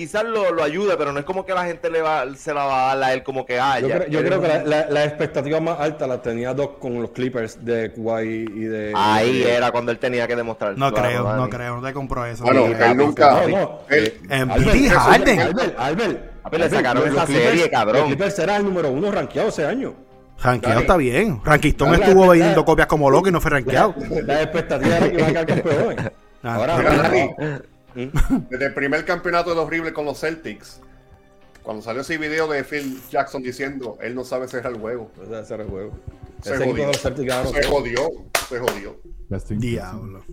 C: quizás lo, lo, ayude, pero no es como que la gente le va, se la va a dar a él como que haya.
E: Ah, yo, creo, que la, la, expectativa más alta la tenía Doc con los Clippers de Kuwait y de...
C: Ahí era cuando él tenía que demostrar.
A: No creo, no creo, no te compro eso.
B: Bueno, él nunca... No, no,
A: en Albert,
E: Albert, Albert,
C: le sacaron esa serie, cabrón. Los
E: Clippers era el número uno rankeado ese año.
A: Rankeado está bien. Rankistón estuvo vendiendo copias como loco y no fue rankeado.
E: La, expectativa era que iba a quedar campeón.
B: Ah, Ahora, desde el primer campeonato de horrible con los Celtics, cuando salió ese video de Phil Jackson diciendo, él no sabe cerrar el juego.
E: No sabe cerrar el juego.
B: Se, jodió. se jodió. Se jodió.
A: Diablo.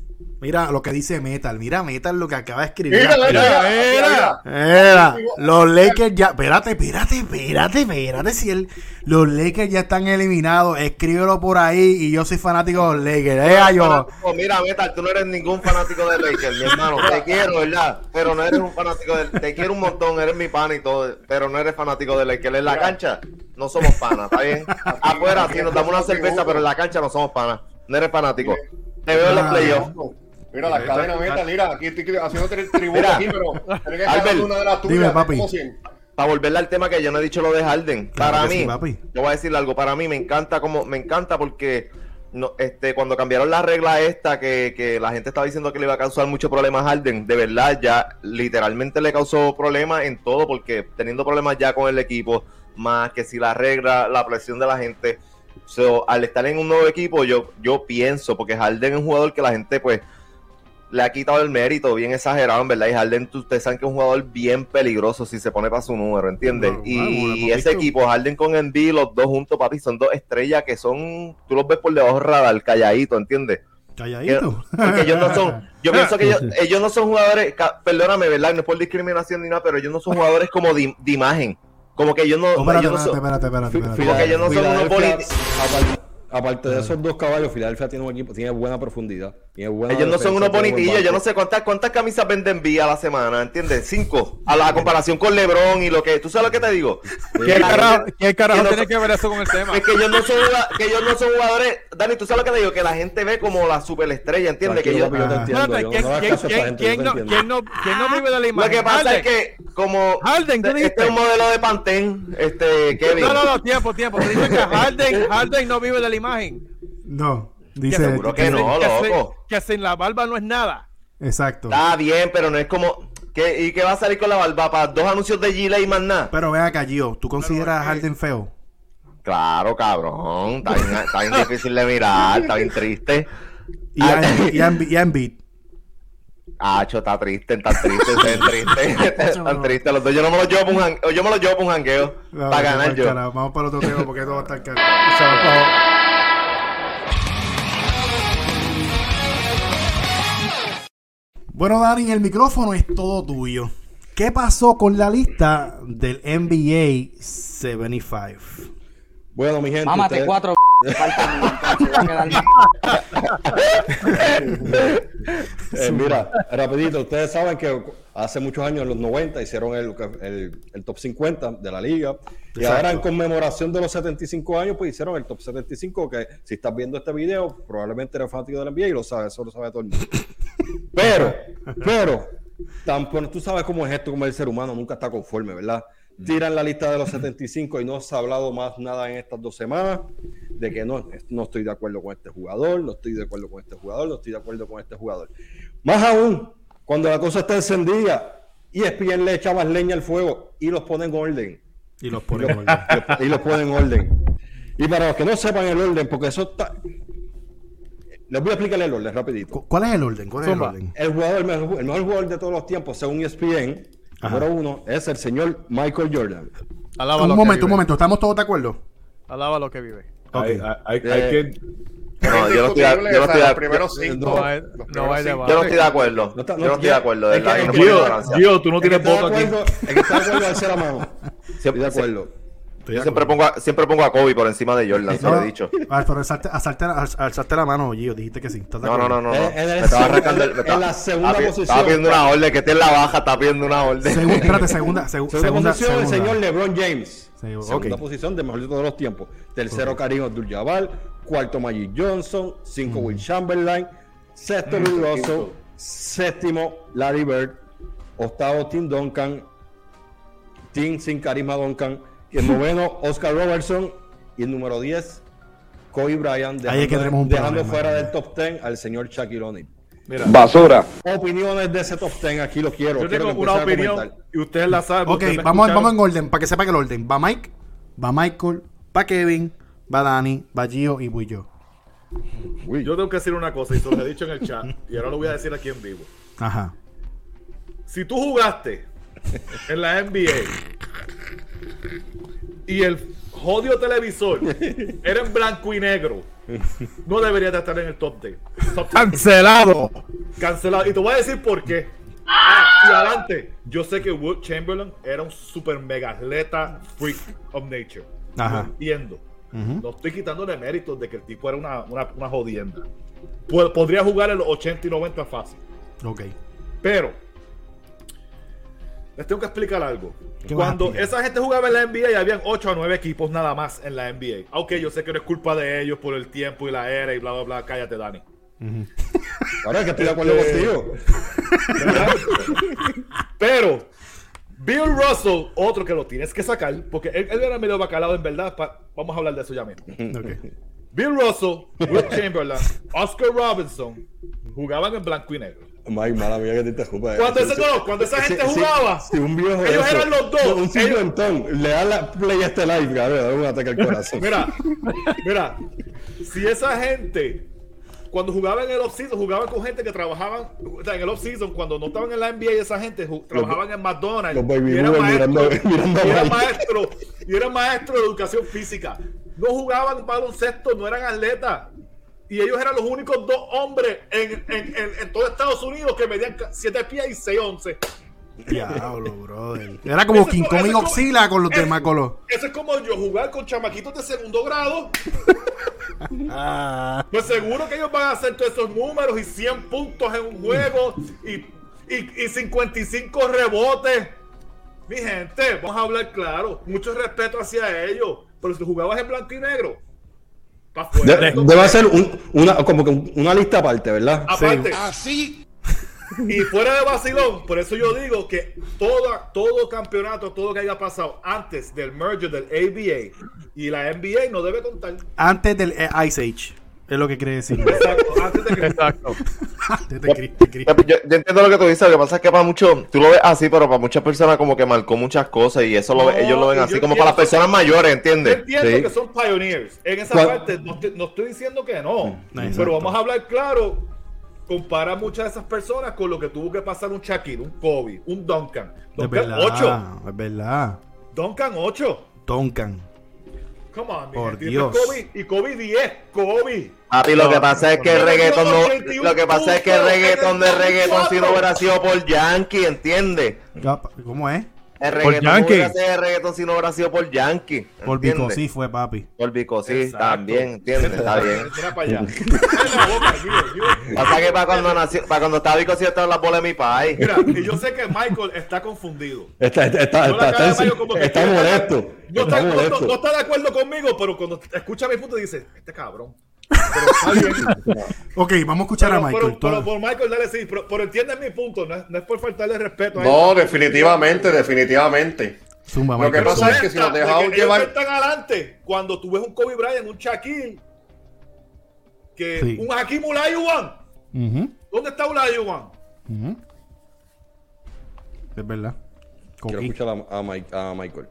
A: Mira lo que dice Metal. Mira Metal lo que acaba de escribir.
B: Mira, mira,
A: mira. Los Lakers ya. Espérate, espérate, espérate, espérate. Si el, los Lakers ya están eliminados, escríbelo por ahí. Y yo soy fanático de los Lakers. Eh, yo.
C: Mira, Metal, tú no eres ningún fanático de Lakers, mi hermano. [LAUGHS] Te quiero, ¿verdad? Pero no eres un fanático de. Te quiero un montón, eres mi pan y todo. Pero no eres fanático de Lakers. En la cancha no somos panas, ¿está bien? [LAUGHS] Afuera sí nos damos una cerveza, pero en la cancha no somos panas. No eres fanático. Te veo en los playoffs.
B: Mira, la cadena meta, mira, aquí estoy haciendo tributo aquí, pero tenés que Albert, una de las tuyas. Dime,
A: papi.
C: Para volverle al tema que yo no he dicho lo de Harden. Para mí, yo voy a decir algo, para mí me encanta como, me encanta porque no, este, cuando cambiaron la regla esta que, que, la gente estaba diciendo que le iba a causar mucho problema a Harden, de verdad ya literalmente le causó problemas en todo porque teniendo problemas ya con el equipo, más que si la regla, la presión de la gente, al estar en un nuevo equipo yo, yo pienso, porque Harden es un jugador que la gente pues le ha quitado el mérito, bien exagerado, en verdad. Y Harden, ustedes saben que es un jugador bien peligroso si se pone para su número, ¿entiendes? y, ese equipo, Harden con Envy, los dos juntos, papi, son dos estrellas que son, tú los ves por debajo radar, calladito, ¿entiendes?
A: Calladito.
C: Porque ellos no son, yo [LAUGHS] pienso que ellos, no son jugadores, perdóname, ¿verdad? No es por discriminación ni nada, pero ellos no son jugadores como de, imagen. Como que ellos no,
A: espérate, espérate, espérate, espérate,
C: Como que ellos no son unos
E: Aparte de esos dos caballos, Filadelfia tiene un equipo, tiene buena profundidad.
C: Ellos no son unos bonitillos, yo no sé cuántas, cuántas camisas venden vía a la semana, ¿entiendes? Cinco. A la comparación con LeBron y lo que. ¿Tú sabes lo que te digo?
D: ¿Qué carajo, tiene que ver eso con el tema?
C: Es que ellos no son, que ellos no son jugadores. Dani, ¿tú sabes lo que te digo? Que la gente ve como la superestrella, ¿entiendes? Que yo,
D: ¿Quién no vive de la imagen?
C: Lo que pasa es que, como.
D: Harden,
C: Este es un modelo de Pantene, este, Kevin.
D: No, no, no, tiempo, tiempo. Te dicen que Harden, Harden no vive de la imagen.
A: No.
C: Dice, seguro que, no, loco.
D: Que, sin la barba no es nada.
A: Exacto.
C: Está bien, pero no es como. ¿Qué, ¿Y qué va a salir con la barba? ¿Para dos anuncios de Gila y más nada?
A: Pero vea acá, Gio. ¿Tú consideras a Harden feo?
C: Claro, cabrón. Está bien, [LAUGHS] está bien difícil de mirar. Está bien triste.
A: Y a, [LAUGHS] y, y,
C: Ah, está triste, está triste, está triste, están triste [LAUGHS] los dos. Yo no me lo llevo para un, yo me lo llevo un jangueo para ganar yo.
A: Vamos para otro tema porque todo va a estar caro. Bueno, Dani, el micrófono es todo tuyo. ¿Qué pasó con la lista del NBA 75?
E: Bueno, mi gente.
C: Mámate cuatro. [LAUGHS]
E: eh, mira, rapidito, ustedes saben que hace muchos años, en los 90, hicieron el, el, top 50 de la liga. Y ahora en conmemoración de los 75 años, pues hicieron el top 75, que si estás viendo este video, probablemente eres fanático del NBA y lo sabes, eso lo sabe todo el mundo. Pero, [LAUGHS] pero, tampoco, tú sabes cómo es esto, como el ser humano nunca está conforme, ¿verdad? Tiran la lista de los 75 y no se ha hablado más nada en estas dos semanas de que no, no estoy de acuerdo con este jugador, no estoy de acuerdo con este jugador, no estoy de acuerdo con este jugador. Más aún, cuando la cosa está encendida y ESPN le echa más leña al fuego y los pone en orden.
A: Y los pone en orden. [LAUGHS]
E: y los pone en orden. Y para los que no sepan el orden, porque eso está, les voy a explicar el orden rapidito.
A: ¿Cuál es el orden? ¿Cuál es el orden?
E: El jugador, el mejor, jugador de todos los tiempos, según ESPN, número uno, es el señor Michael Jordan.
A: un momento, un momento, ¿estamos todos de acuerdo?
D: Alaba lo que vive.
F: Hay, hay, eh, que...
C: No, yo no estoy, de, yo no estoy de acuerdo. Yo no estoy de acuerdo. Yo no estoy de acuerdo.
F: Gio, tú no tienes voto aquí.
E: El que está de acuerdo al ser amado. Estoy de acuerdo.
C: Yo siempre pongo, a, siempre pongo a Kobe por encima de Jordan, se lo he dicho. [LAUGHS]
A: Pero alzarte, la mano, Gio, dijiste que sí.
C: No, no, no, no. Eh, me estaba arrancando el, en la segunda posición. Estaba pidiendo una orden, que esté en la baja, está pidiendo una orden.
A: Segunda, espérate, segunda, segunda, segunda
E: posición, el señor LeBron James. segunda posición de mejor de todos los tiempos. Tercero, Karim Abdul-Jabbar. Cuarto, Magic Johnson. Cinco, Will Chamberlain. Sexto, Bill Russell. Séptimo, Larry Bird. Octavo, Tim Duncan. Tim sin carisma Duncan. Y el noveno, Oscar Robertson. Y el número 10, Kobe Bryant. Dejando, dejando fuera del top 10 al señor Shaquille O'Neal.
C: Basura.
E: Opiniones de ese top 10, aquí lo quiero.
F: Yo tengo una opinión y ustedes la saben.
A: Ok, vamos, vamos en orden, para que sepa que el orden. Va Mike, va Michael, va Kevin, va Dani, va Gio y voy yo.
F: Yo tengo que decir una cosa y se lo he dicho en el chat y ahora lo voy a decir aquí en vivo.
A: Ajá.
F: Si tú jugaste en la NBA y el jodido televisor [LAUGHS] era en blanco y negro, no debería de estar en el top 10.
A: Cancelado.
F: Cancelado. Y te voy a decir por qué. Ah, y adelante, yo sé que Will Chamberlain era un super mega atleta freak of nature. Ajá. entiendo. No estoy quitándole méritos de que el tipo era una, una, jodienda. Podría jugar en los 80 y 90 fácil.
A: Ok.
F: Pero, les tengo que explicar algo. Cuando esa gente jugaba en la NBA, y habían 8 a 9 equipos nada más en la NBA. Aunque yo sé que no es culpa de ellos por el tiempo y la era y bla, bla, bla. Cállate, Dani.
E: Ahora que estoy de acuerdo este, contigo. [LAUGHS]
F: Pero, Bill Russell, otro que lo tienes que sacar, porque él, era medio bacalado en verdad. vamos a hablar de eso ya mismo. Bill Russell, Will Chamberlain, Oscar Robinson jugaban en blanco y negro.
E: May, mala mía que te interrumpa.
F: Cuando, ese, no, cuando esa gente jugaba,
E: si, un viejo
F: ellos eran los dos.
E: Un cincuentón, le da la play a este live, cabrón, da un ataque al corazón.
F: mira, mira, si esa gente cuando jugaban en el off-season, jugaban con gente que trabajaban o sea, en el off-season, cuando no estaban en la NBA, esa gente trabajaban en McDonald's. Los baby y eran maestros, [LAUGHS] mirando, y eran maestros y eran maestros de educación física. No jugaban baloncesto, no eran atletas. Y ellos eran los únicos dos hombres en, en, en, todo Estados Unidos que medían 7 pies y 6 once.
A: Diablo, [LAUGHS] brother. Era como King Kong y Oxila con los demás colores.
F: Eso es como yo jugar con chamaquitos de segundo grado. [LAUGHS] Ah. Pues seguro que ellos van a hacer todos esos números y 100 puntos en un juego y, y, y 55 rebotes. Mi gente, vamos a hablar claro. Mucho respeto hacia ellos. Pero si jugabas en blanco y negro,
E: debe ser una, como que una lista aparte, ¿verdad?
F: Aparte. Así. Y fuera de vacilón, por eso yo digo que toda, todo campeonato, todo que haya pasado antes del merger del ABA y la NBA no debe contar.
A: Antes del Ice Age. Es lo que quiere decir. Exacto, antes de
C: Exacto. yo, entiendo lo que tú dices, lo que pasa es que para muchos, tú lo ves así, pero para muchas personas como que marcó muchas cosas y eso lo, ellos lo ven así como para las personas mayores, ¿entiendes?
F: Yo entiendo que son pioneers. En esa parte no, no, estoy diciendo que no, pero vamos a hablar claro compara muchas de esas personas con lo que tuvo que pasar un Shaquille, un Kobe, un Duncan. Duncan 8.
A: Es verdad.
F: Duncan 8.
A: Duncan.
F: Come on, Por Dios. Kobe, y Kobe 10. Kobe.
C: Papi, lo que pasa es que el reggaetón no, lo que pasa es que el reggaetón de reggaetón si no hubiera sido por Yankee, ¿entiendes?
A: ¿Cómo es?
C: El reggaetón por Yankee. el reggaetón si no hubiera sido por Yankee.
A: Por Vico sí fue, papi.
C: Por Vico sí, también, ¿entiendes? Está [LAUGHS] bien. Mira para allá. [LAUGHS] Pasa que para cuando nació, para cuando estaba Vico sí estaba la bola de mi país.
F: Mira, y yo sé que Michael está confundido.
E: Está, está, está, está, está, molesto.
F: No está, no está de acuerdo conmigo, pero cuando escucha mi punto dice, este cabrón. Pero está bien. [LAUGHS]
A: ok, vamos a escuchar a Michael.
F: Pero, por Michael, dale sí, pero, pero entiendes mi punto, no es, no es por faltarle respeto
B: a No, definitivamente, definitivamente.
F: Lo que pasa es que si nos dejamos llevar. Ellos están adelante. Cuando tú ves un Kobe Bryant, un Shaquille, que un Hakim Olajuwon. ¿Dónde está Olajuwon? Uh
A: Es verdad.
E: Quiero escuchar a, a, Mike, a Michael.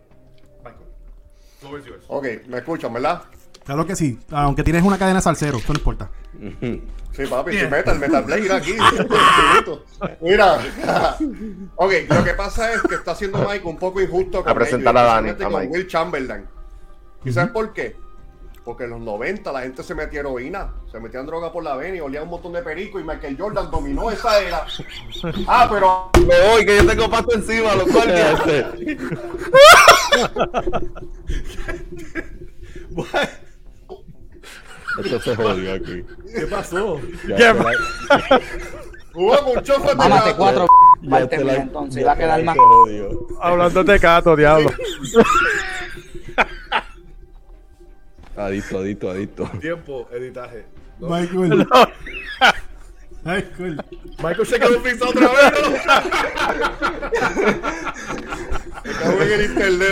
B: Michael. Ok, me escuchan, ¿verdad?
A: Claro que sí. Aunque tienes una cadena salsero, esto no importa.
B: Sí, papi, si Metal, Metal Blade aquí. Mira. [LAUGHS] ok, lo que pasa es que está haciendo Mike un poco injusto
C: con, a presentar a Dani,
B: con Will Chamberlain. ¿Y sabes por qué? Porque en los 90 la gente se metía heroína, se metían droga por la vena y olía un montón de perico y Michael Jordan dominó esa era. Ah, pero.
C: Me voy, que yo tengo pasto encima, lo cual. [LAUGHS]
E: Esto se jodió aquí.
F: ¿Qué pasó?
D: ¿Qué
B: Hubo [LAUGHS] mucho
G: Mámate cuatro partes, la... entonces va a quedar más.
D: Hablando de cato, diablo.
E: adicto, adicto, adicto.
F: Tiempo, editaje.
A: Michael.
F: Michael. Michael se quedó fixado otra vez.
B: Estamos en el internet,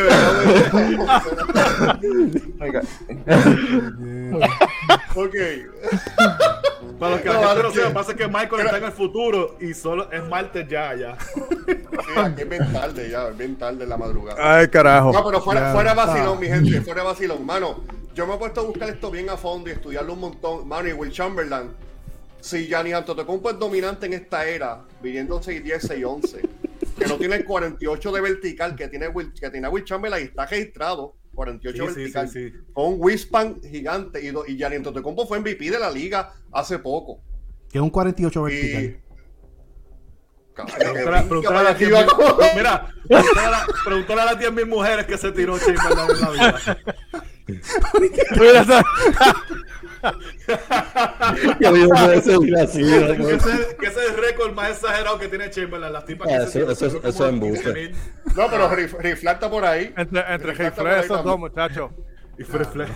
B: ok.
F: Para los que no, la gente no sepa, pasa que Michael está en el futuro y solo es martes ya, ya.
B: Sí, aquí es bien tarde ya, es bien tarde en la madrugada.
D: Ay, carajo.
B: No, pero fuera, fuera vacilón, mi gente, fuera vacilón. Mano, yo me he puesto a buscar esto bien a fondo y estudiarlo un montón. Mano, y Will Chamberlain si Gianni Antetokounmpo es dominante en esta era, viviendo 6'10, 6'11, que no tiene el 48 de vertical que tiene Will, que tiene Will Chamberlain y está registrado 48 vertical con un Wispan gigante y, y Gianni Antetokounmpo fue MVP de la liga hace poco.
A: Que es un 48 vertical.
F: Preguntar a las 10 mira, preguntar a las 10.000 mujeres que se tiró Chamberlain en la vida. [LAUGHS]
E: que
F: ese, es el récord más exagerado que tiene Chamberlain. Las tipas que
E: ah, eso, eso, eso, eso es
B: No, pero Rifle está por ahí.
D: Entre, entre Rifle esos dos muchachos.
F: Y [LAUGHS] Rifle.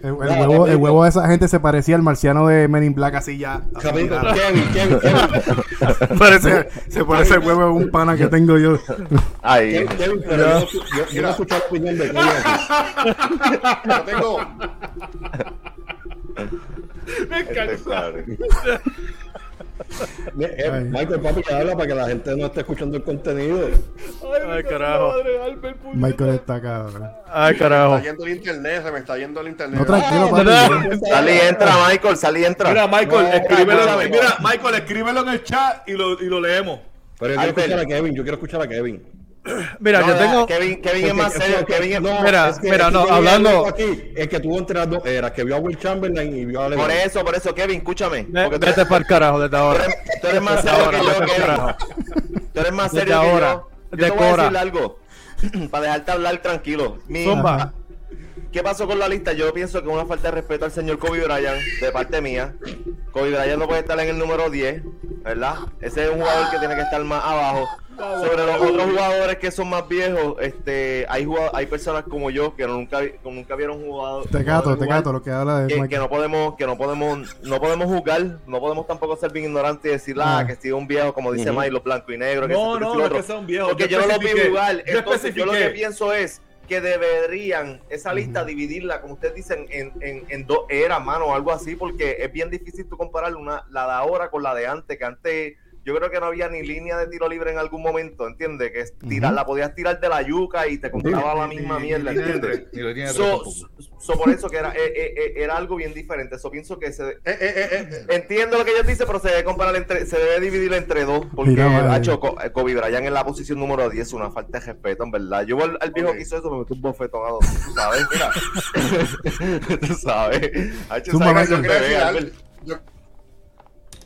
A: El, huevo, el huevo de esa gente se parecía al marciano de Men in Black así ya.
E: Kevin, Kevin, Kevin. [LAUGHS]
A: parece, se parece el huevo de un pana que tengo yo.
E: Ay. Kevin, pero yo, yo, yo no escuché la opinión de Kevin.
B: Yo tengo. [LAUGHS]
F: Me encanta. [LAUGHS]
E: Eh, Michael, papi, que habla para que la gente no esté escuchando el contenido.
D: Ay, carajo.
A: Michael está cabrón.
D: Ay, carajo.
B: Me está yendo el internet, se me está yendo el internet.
A: No, tranquilo, papi.
C: Salí entra, Michael, salí y entra.
F: Mira, Michael, escríbelo, mira, Michael, escríbelo en el chat y lo, y lo leemos.
E: Pero yo quiero escuchar a Kevin, yo quiero escuchar a Kevin. [CLEARS THROAT]
D: Mira, yo tengo.
C: Kevin, Kevin es más serio. Kevin es...
D: No, mira, mira, no, hablando.
E: Aquí, es que tuvo entre las dos eras, que vio a Will Chamberlain y vio a
C: Por eso, por eso, Kevin, escúchame.
D: Porque vete para el carajo desde ahora.
C: Tú eres, más serio que yo, Kevin. Tú eres más serio que yo. Yo te voy a decir algo. [CLEARS THROAT] para dejarte hablar tranquilo. Mi,
D: Zumba.
C: ¿Qué pasó con la lista? Yo pienso que una falta de respeto al señor Kobe Bryant, de parte mía. Kobe Bryant no puede estar en el número 10, ¿verdad? Ese es un jugador que tiene que estar más abajo. Sobre los otros jugadores que son más viejos, este, hay hay personas como yo que nunca, nunca vieron jugador.
A: Te gato, te gato, lo que habla de
C: que, que, no podemos, que no podemos, no podemos jugar, no podemos tampoco ser bien ignorantes y decir, ah, ah. que si un viejo, como dice uh Milo, blanco y negro.
F: No, no, no, que sea un viejo.
C: Porque yo, no lo vi jugar. Entonces, yo lo que pienso es que deberían esa lista dividirla, como ustedes dicen, en, en, en dos eras, mano, o algo así, porque es bien difícil tú comparar una, la de ahora con la de antes, que antes yo creo que no había ni línea de tiro libre en algún momento, ¿entiendes? Que tirar, la podías tirar de la yuca y te compraba la misma mierda, ¿entiendes? So, por eso que era, eh, eh, eh, era algo bien diferente. Eso pienso que se. entiendo lo que ellos dicen, pero se debe comparar entre, se debe dividir entre dos. Porque hecho Kobe Bryant en la posición número 10 es una falta de respeto, en verdad. Yo al, viejo que hizo eso me metí un bofetón tú sabes, mira. [LAUGHS] tú sabes. Hacho, ¿sabes?
D: Yo,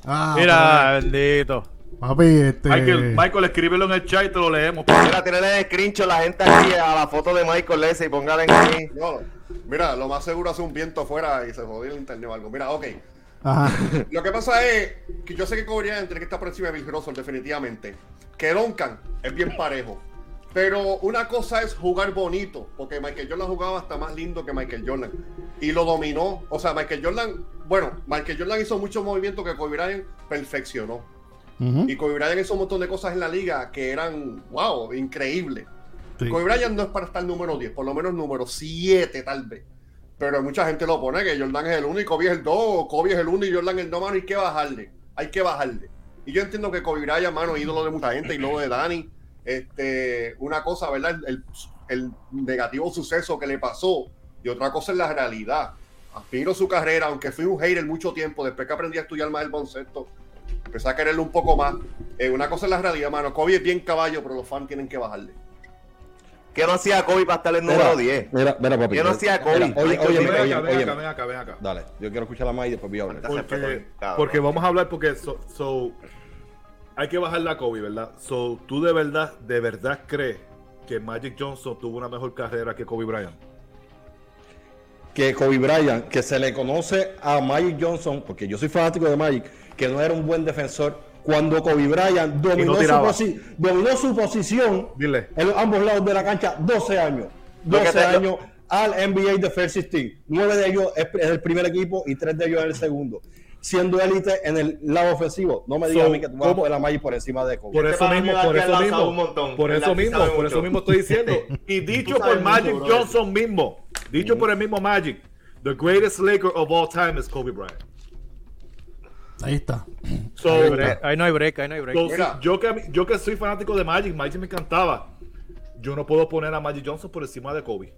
D: Ah, Mira, bendito.
A: Papi, este...
F: Michael, Michael, escríbelo en el chat y te lo leemos.
C: Mira, tiene el screenshot la gente aquí a la foto de Michael ese y póngale en aquí.
B: mira, lo más seguro hace un viento afuera y se jodió el internet o algo. Mira, ok. Ajá. [LAUGHS] Lo que pasa es que yo sé que Cobrian tiene que estar por encima de Bill Russell, definitivamente. Que Duncan es bien parejo. Pero una cosa es jugar bonito, porque Michael Jordan jugaba hasta más lindo que Michael Jordan. Y lo dominó. O sea, Michael Jordan, bueno, Michael Jordan hizo muchos movimientos que Kobe Bryant perfeccionó. Y Kobe Bryant hizo un montón de cosas en la liga que eran, wow, increíbles. Kobe Bryant no es para estar número 10, por lo menos número 7 tal vez. Pero mucha gente lo pone que Jordan es el 1 y Kobe es el 2, Kobe es el 1 y Jordan es el 2, mano, hay que bajarle. Hay que bajarle. Y yo entiendo que Kobe Bryant, mano, ídolo de mucha gente y luego de Dani este, una cosa, ¿verdad? El, negativo suceso que le pasó y otra cosa es la realidad. Aspiro su carrera, aunque fui un hater mucho tiempo, después que aprendí a estudiar más el concepto, empecé a quererlo un poco más. Eh, una cosa es la realidad, mano. Kobe es bien caballo, pero los fans tienen que bajarle.
C: ¿Qué no hacía Kobe para estar en el número 10?
E: Mira, mira, papi.
C: ¿Qué no hacía Kobe?
E: Oye, oye,
F: ven acá, ven acá, ven acá,
E: Dale, yo quiero escuchar la más y después voy a hablar.
F: Porque, porque vamos a hablar porque so hay que bajar la Kobe, ¿verdad? So, ¿tú de verdad, de verdad crees que Magic Johnson tuvo una mejor carrera que Kobe Bryant?
E: Que Kobe Bryant, que se le conoce a Magic Johnson, porque yo soy fanático de Magic, que no era un buen defensor. Cuando Kobe Bryant dominó, su, posición en ambos lados de la cancha 12 años. 12 años al NBA de First Team. Nueve de ellos es el primer equipo y tres de ellos en el segundo siendo élite en el lado ofensivo. No me digas a mí que tú vas a poner la Magic por encima de Kobe.
F: Por eso mismo, por eso mismo, por eso mismo, por eso mismo estoy dciendo. [LAUGHS] Y dicho por Magic Johnson mismo, dicho por el mismo Magic, the greatest Laker of all time is Kobe Bryant.
A: Ahí está.
D: ahí no hay break, ahí no hay break.
F: yo, que, yo que soy fanático de Magic, Magic me encantaba. Yo no puedo poner a Magic Johnson por encima de Kobe.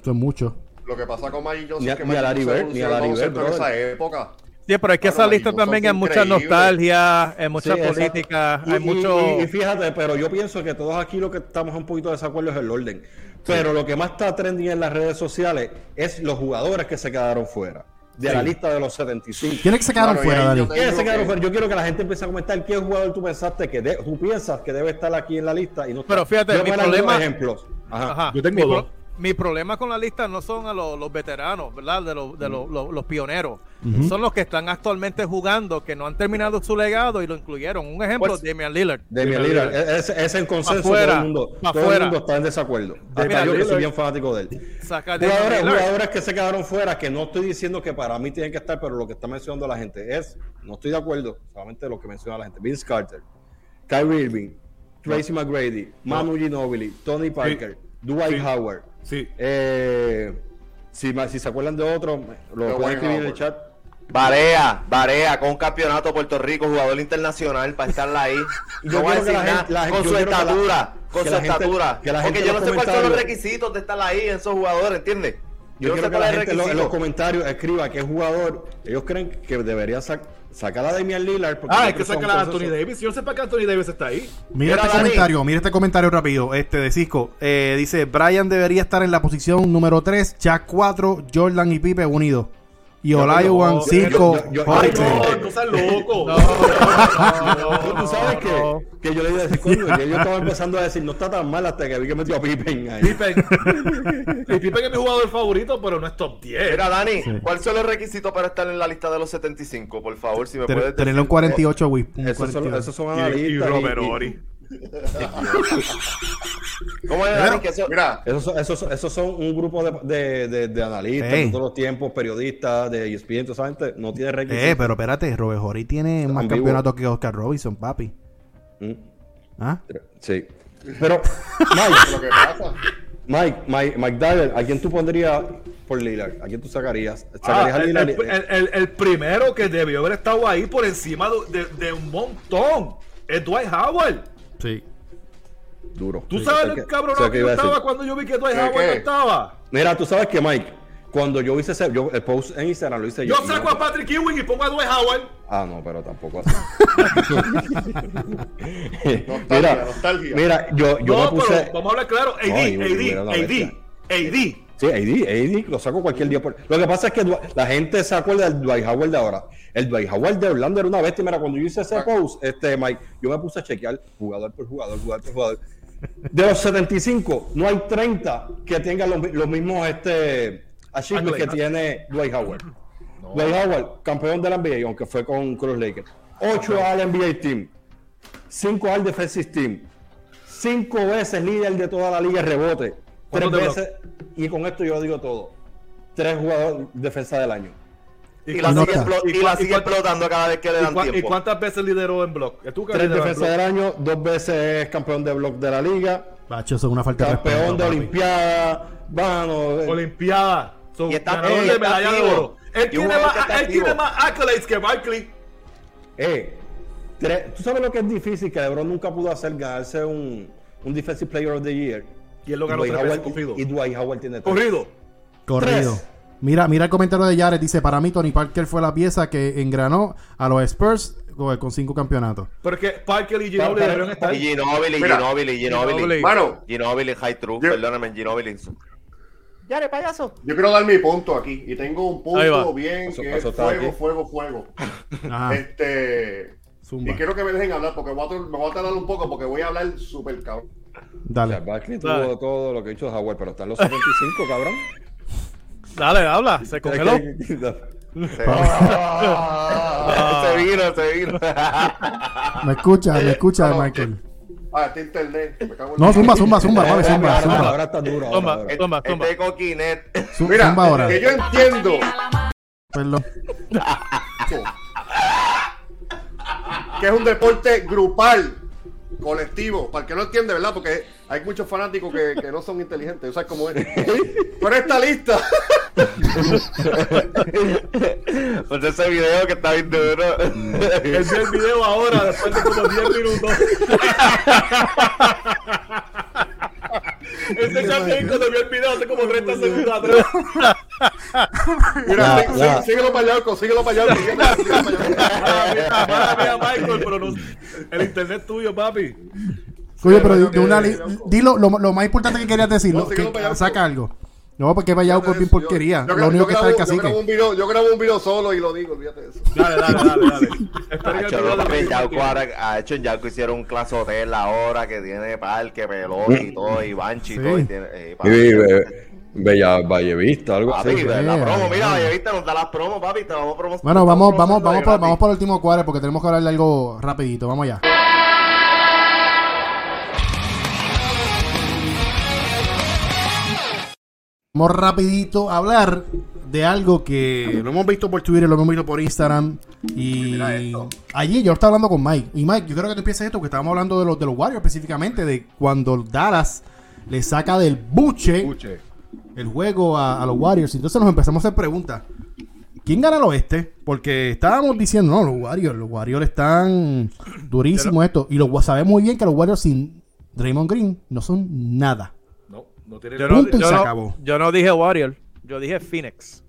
A: Eso es mucho.
B: Lo que pasa con Magic Johnson
E: es que ni a Larry Bird, ni a Larry Bird,
B: en esa época.
D: Sí, pero es que esa lista también es mucha nostalgia, es mucha política, hay mucho...
E: Y, fíjate, pero yo pienso que todos aquí lo que estamos un poquito de desacuerdo es el orden. Pero lo que más está trending en las redes sociales es los jugadores que se quedaron fuera de la lista de los 75.
A: ¿Quiénes se quedaron fuera, Dani?
E: ¿Quiénes se quedaron fuera? Yo quiero que la gente empiece a comentar qué jugador tú pensaste que tú piensas que debe estar aquí en la lista y no
D: Pero fíjate, mi problema
E: ejemplos.
D: Ajá. Yo tengo dos mi problema con la lista no son a los, veteranos, ¿verdad? De, los, de los, pioneros. Son los que están actualmente jugando, que no han terminado su legado y lo incluyeron. Un ejemplo, pues, Damian Lillard.
E: Damian Lillard, es, es en consenso. todo el mundo, todo el mundo está en desacuerdo. Hasta yo que soy bien fanático de él. Jugadores, jugadores que se quedaron fuera, que no estoy diciendo que para mí tienen que estar, pero lo que está mencionando la gente es, no estoy de acuerdo, solamente lo que menciona la gente. Vince Carter, Kyrie Irving, Tracy McGrady, Manu Ginobili, Tony Parker, Dwight Howard.
F: Sí.
E: Eh, si, si se acuerdan de otro, lo pueden escribir en el chat.
C: Barea, Barea, con un campeonato Puerto Rico, jugador internacional para estarla ahí. [LAUGHS]
E: yo voy a decir nada,
C: con su estatura, con su estatura. Porque yo no sé cuáles son los requisitos de estar ahí en esos jugadores, ¿entiendes?
E: Yo, quiero que la gente en los, comentarios escriba qué jugador ellos creen que debería sacar a Damian Lillard.
F: Ah, es que sacar a Anthony Davis. Yo no sé para qué Anthony Davis está ahí.
A: Mira, este comentario, mira este comentario rápido. Este de Cisco. Eh, dice: Brian debería estar en la posición número 3, Jack 4, Jordan y Pipe unidos. Y Olajuwon 5.
F: No, no seas loco.
E: Tú sabes que, que yo le iba a decir, coño, que yo estaba empezando a decir, no está tan mal hasta que vi que metió a Pippen ahí.
F: Pippen. y Pippen es mi jugador favorito, pero no es top 10.
C: Mira, Dani, ¿cuáles son los requisitos para estar en la lista de los 75? Por favor, si me puedes decir.
A: Tenerlo en 48, Wii.
E: Esos son, esos son analistas.
F: Y, y Robert Ori.
E: ¿Cómo es, que eso, Mira, esos, esos, esos, son un grupo de, de, de, analistas de todos los tiempos, periodistas, de ESPN, toda esa gente no tiene requisitos.
A: Eh, pero espérate, Robert Horry tiene más campeonatos que Oscar Robinson, papi.
E: ¿Mm? ¿Ah? Sí. Pero, Mike, [LAUGHS] lo que pasa. Mike, Mike, Mike Dyer, ¿a quién tú pondrías por Lillard? ¿A quién tú sacarías?
F: ¿Sacarías ah, el, Lillard? El, el, primero que debió haber estado ahí por encima de, de un montón es Dwight Howard.
A: Sí.
E: Duro.
F: ¿Tú sabes el cabrón que yo estaba cuando yo vi que Dwight Howard no estaba?
E: Mira, tú sabes que Mike, cuando yo hice ese, yo, el post en Instagram lo hice
F: yo. Yo saco a Patrick Ewing y pongo a Dwight Howard.
E: Ah, no, pero tampoco así. [LAUGHS] [LAUGHS] mira, mira, yo, yo me puse.
F: vamos a hablar claro. AD, AD, AD, AD.
E: Sí, AD, AD, lo saco cualquier día. Por... Lo que pasa es que la gente se acuerda del Dwight Howard de ahora. El Dwight Howard de Orlando era una bestia. Mira, cuando yo hice ese post, este, Mike, yo me puse a chequear jugador por jugador, jugador por jugador. De los 75, no hay 30 que tengan los, mismos este, achievements que tiene Dwight Howard. Dwight Howard, campeón de la NBA, aunque fue con Cruz Lakers. 8 al NBA Team, 5 al Defensive Team, 5 veces líder de toda la liga rebote, 3 veces, y con esto yo digo todo, 3 jugadores defensa del año.
C: Y, la, sigue, explotando cada vez que le dan tiempo.
F: ¿Y cuántas veces lideró en block?
E: Tres defensas del año, dos veces campeón de block de la liga.
A: Bacho, eso es una falta
E: campeón de Campeón de Olimpiada. Bueno,
F: eh. Olimpiada. y está, ganador de medalla de oro. Él tiene, más, él tiene más accolades que Barkley.
E: Eh, ¿Tú sabes lo que es difícil? Que LeBron nunca pudo hacer ganarse un, un Defensive Player of the Year.
F: Y él lo ganó tres veces corrido.
E: Y Dwight Howard tiene
F: tres. Corrido.
A: Corrido. Mira, mira el comentario de Jared. Dice, para mí Tony Parker fue la pieza que engranó a los Spurs con cinco campeonatos.
F: Porque Parker y Ginobili deberían estar.
C: Y Ginobili, Ginobili, Ginobili. Mano. Ginobili, High True. Perdóname, Ginobili.
B: Yare, payaso. Yo quiero dar mi punto aquí. Y tengo un punto bien que es fuego, fuego, fuego, [LAUGHS] Este... Y quiero que me dejen hablar porque me voy a, me voy a tardar un poco porque voy a hablar súper cabrón.
E: Dale. O sea, Barkley tuvo todo lo que ha dicho Howard, pero están los 75, cabrón.
D: Dale, habla, se congeló. Se,
C: vino, se vino.
A: me escucha, me escucha, Michael.
B: Ah, está internet. Me cago
A: en no, zumba, zumba, zumba, vale, zumba, zumba.
E: Ahora está duro.
C: Toma, toma, toma. Este coquinet.
B: Mira, zumba ahora. que yo entiendo.
A: Perdón.
B: que es un deporte grupal colectivo, para el que no entiende, ¿verdad? Porque hay muchos fanáticos que, que no son inteligentes, ¿sabes cómo es? Pero esta lista. [LAUGHS]
C: pues ese video que está viendo duro.
F: Es el video ahora, después de como 10 minutos. [LAUGHS] Ese champion cuando vio el video hace como 30 segundos atrás.
B: Mira, sí, sí, síguelo para allá, síguelo para allá.
F: Mira, Michael, pero no, el internet tuyo, papi.
A: Oye, pero de, una dilo lo, lo, más importante que querías decir, no, que, saca algo. No, porque vaya por bien porquería. Yo, lo único que está el cacique. Yo grabo,
B: un video, yo grabo un video solo y lo digo, olvídate de eso.
F: Dale, dale, dale, dale. [LAUGHS]
C: ha hecho en Yauco hicieron un clase hotel ahora que tiene parque, pelota y todo, y banchi y todo. Y tiene,
E: eh, Bella Vallevista, algo
C: así. la promo, mira, Vallevista nos da las promos, papi, te vamos a promocionar.
A: Bueno, vamos, vamos, vamos, por, vamos por el último cuadro porque tenemos que hablar de algo rapidito. Vamos allá. Vamos rapidito a hablar de algo que lo hemos visto por Twitter, lo hemos visto por Instagram. Y allí yo estaba hablando con Mike. Y Mike, yo creo que tú empieces esto, que estábamos hablando de los, de los Warriors específicamente, de cuando Dallas le saca del buche, el juego a, los Warriors. Entonces nos empezamos a hacer preguntas. ¿Quién gana el oeste? Porque estábamos diciendo, no, los Warriors, los Warriors están durísimos esto. Y lo sabemos muy bien que los Warriors sin Draymond Green no son nada.
F: No tiene
D: yo, no, yo, no, yo no dije Warrior, yo dije Phoenix.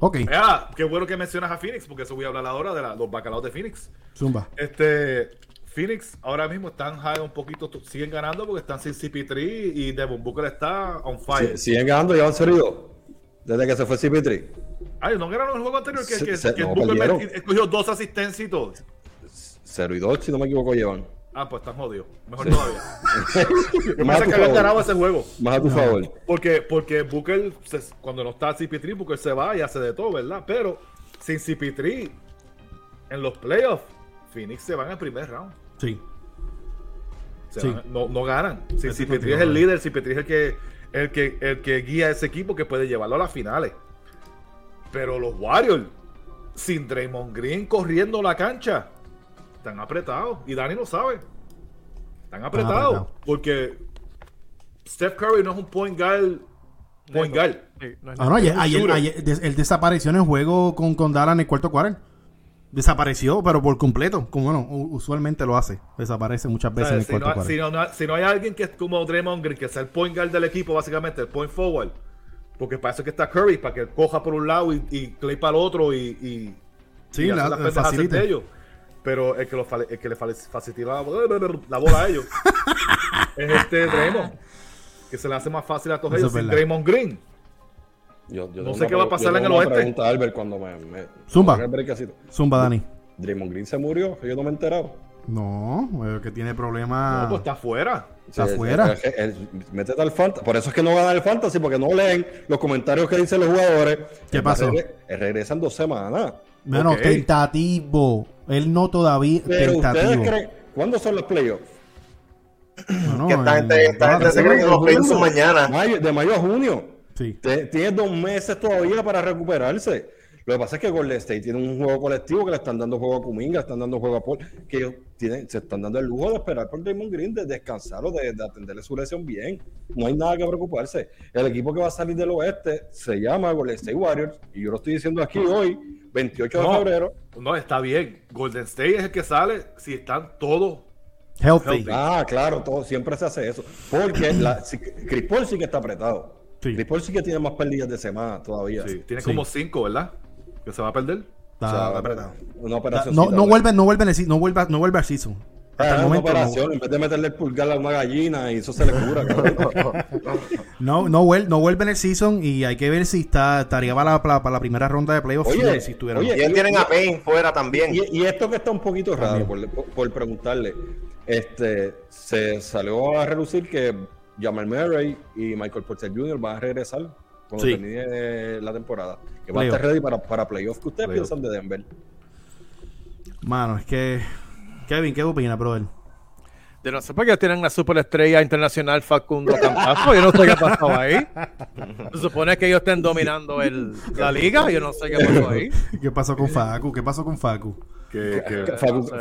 A: Ok.
F: Ah, qué bueno que mencionas a Phoenix, porque eso voy a hablar ahora de los bacalaos de Phoenix.
A: Zumba.
F: Este, Phoenix ahora mismo están high un poquito, siguen ganando porque están sin CP3 y Devon Booker está on fire.
E: siguen ganando, ya han serido. Desde que se fue CP3.
F: Ay, no ganaron el juego anterior que, que, que Booker escogió dos asistencias y todo.
E: 0 y 2, si no me equivoco, llevan.
F: Ah, pues están jodidos. Mejor todavía. [LAUGHS] Yo pensé que ganado ese juego.
E: Más a tu favor.
F: Porque, porque Booker, cuando no está CP3, Booker se va y hace de todo, ¿verdad? Pero sin CP3, en los playoffs, Phoenix se van al primer round.
A: Sí.
F: no, no, ganan. Sin CP3 es el líder, CP3 es el que, el, que, el que guía ese equipo que puede llevarlo a las finales. Pero los Warriors, sin Draymond Green corriendo la cancha, están apretados. Y Dani lo sabe. Están apretados. Porque Steph Curry no es un point guard. Point guard.
A: Ah, no, ayer, él desapareció en el juego con, con Dallas en el cuarto cuarto. Desapareció, pero por completo, como bueno, usualmente lo hace. Desaparece muchas veces en el cuarto
F: cuarto. Si no, hay alguien que es como Draymond Green, que sea el point guard del equipo, básicamente, el point forward. Porque para eso que está Curry, para que coja por un lado y, Clay para el otro y, y,
A: sí, la, facilita. ellos.
F: Pero el que, lo, el que le facilita la, bola a ellos [LAUGHS] es este Draymond. Que se le hace más fácil a todos ellos sin Draymond Green.
E: Yo, yo
F: no sé qué va a pasar en el oeste.
E: pregunta a Albert cuando me, me
A: Zumba. Zumba, Dani.
E: Draymond Green se murió, yo no me he enterado.
A: No, que tiene problemas.
F: No, pues está afuera.
A: Está afuera.
E: métete al fantasy. Por eso es que no gana el fantasy, porque no leen los comentarios que dicen los jugadores.
A: ¿Qué pasó?
E: regresan dos semanas.
A: Menos tentativo. Él no todavía.
E: Pero tentativo. Creen, ¿Cuándo son los playoffs?
C: No, que esta gente, esta gente se cree que los playoffs son mañana.
E: de mayo a junio.
A: Sí.
E: Tienes dos meses todavía para recuperarse. Lo que pasa es que Golden State tiene un juego colectivo que le están dando juego a Kuminga, están dando juego a Paul, que ellos tienen, se están dando el lujo de esperar por Damon Green, de descansar o de, atenderle su lesión bien. No hay nada que preocuparse. El equipo que va a salir del oeste se llama Golden State Warriors, y yo lo estoy diciendo aquí hoy, 28 de febrero.
F: No, está bien. Golden State es el que sale si están todos
A: healthy.
E: Ah, claro, todo, siempre se hace eso. Porque la, Chris Paul sí que está apretado. Sí. Chris Paul sí que tiene más pérdidas de semana todavía.
F: Sí, tiene como 5, ¿verdad? ¿Que se va a perder?
E: Una operación.
A: No, no, vuelve, no vuelve, no vuelve, no vuelve al season.
E: Hasta el momento, operación, en vez de meterle el pulgar a una gallina y eso se le cura. [LAUGHS]
A: no, no, vuelve, no vuelve en el season y hay que ver si está estaría para la, para la primera ronda de playoffs.
C: Oye, si estuviera oye, y tienen a Payne fuera también.
E: Y, esto que está un poquito raro, por, por, preguntarle. este, se salió a relucir que Jamal Murray y Michael Porter Jr. van a regresar cuando termine la temporada. Que va a estar ready para, para playoff. ¿Qué ustedes piensan de Denver?
A: Mano, es que. Kevin, ¿qué opina, brother?
D: Yo no sé por qué tienen una superestrella internacional Facundo Campazo. Yo no sé qué pasó ahí. Se supone que ellos estén dominando el, la liga. Yo no sé qué pasó ahí.
A: ¿Qué pasó con Facu? ¿Qué pasó con Facu?
E: Que,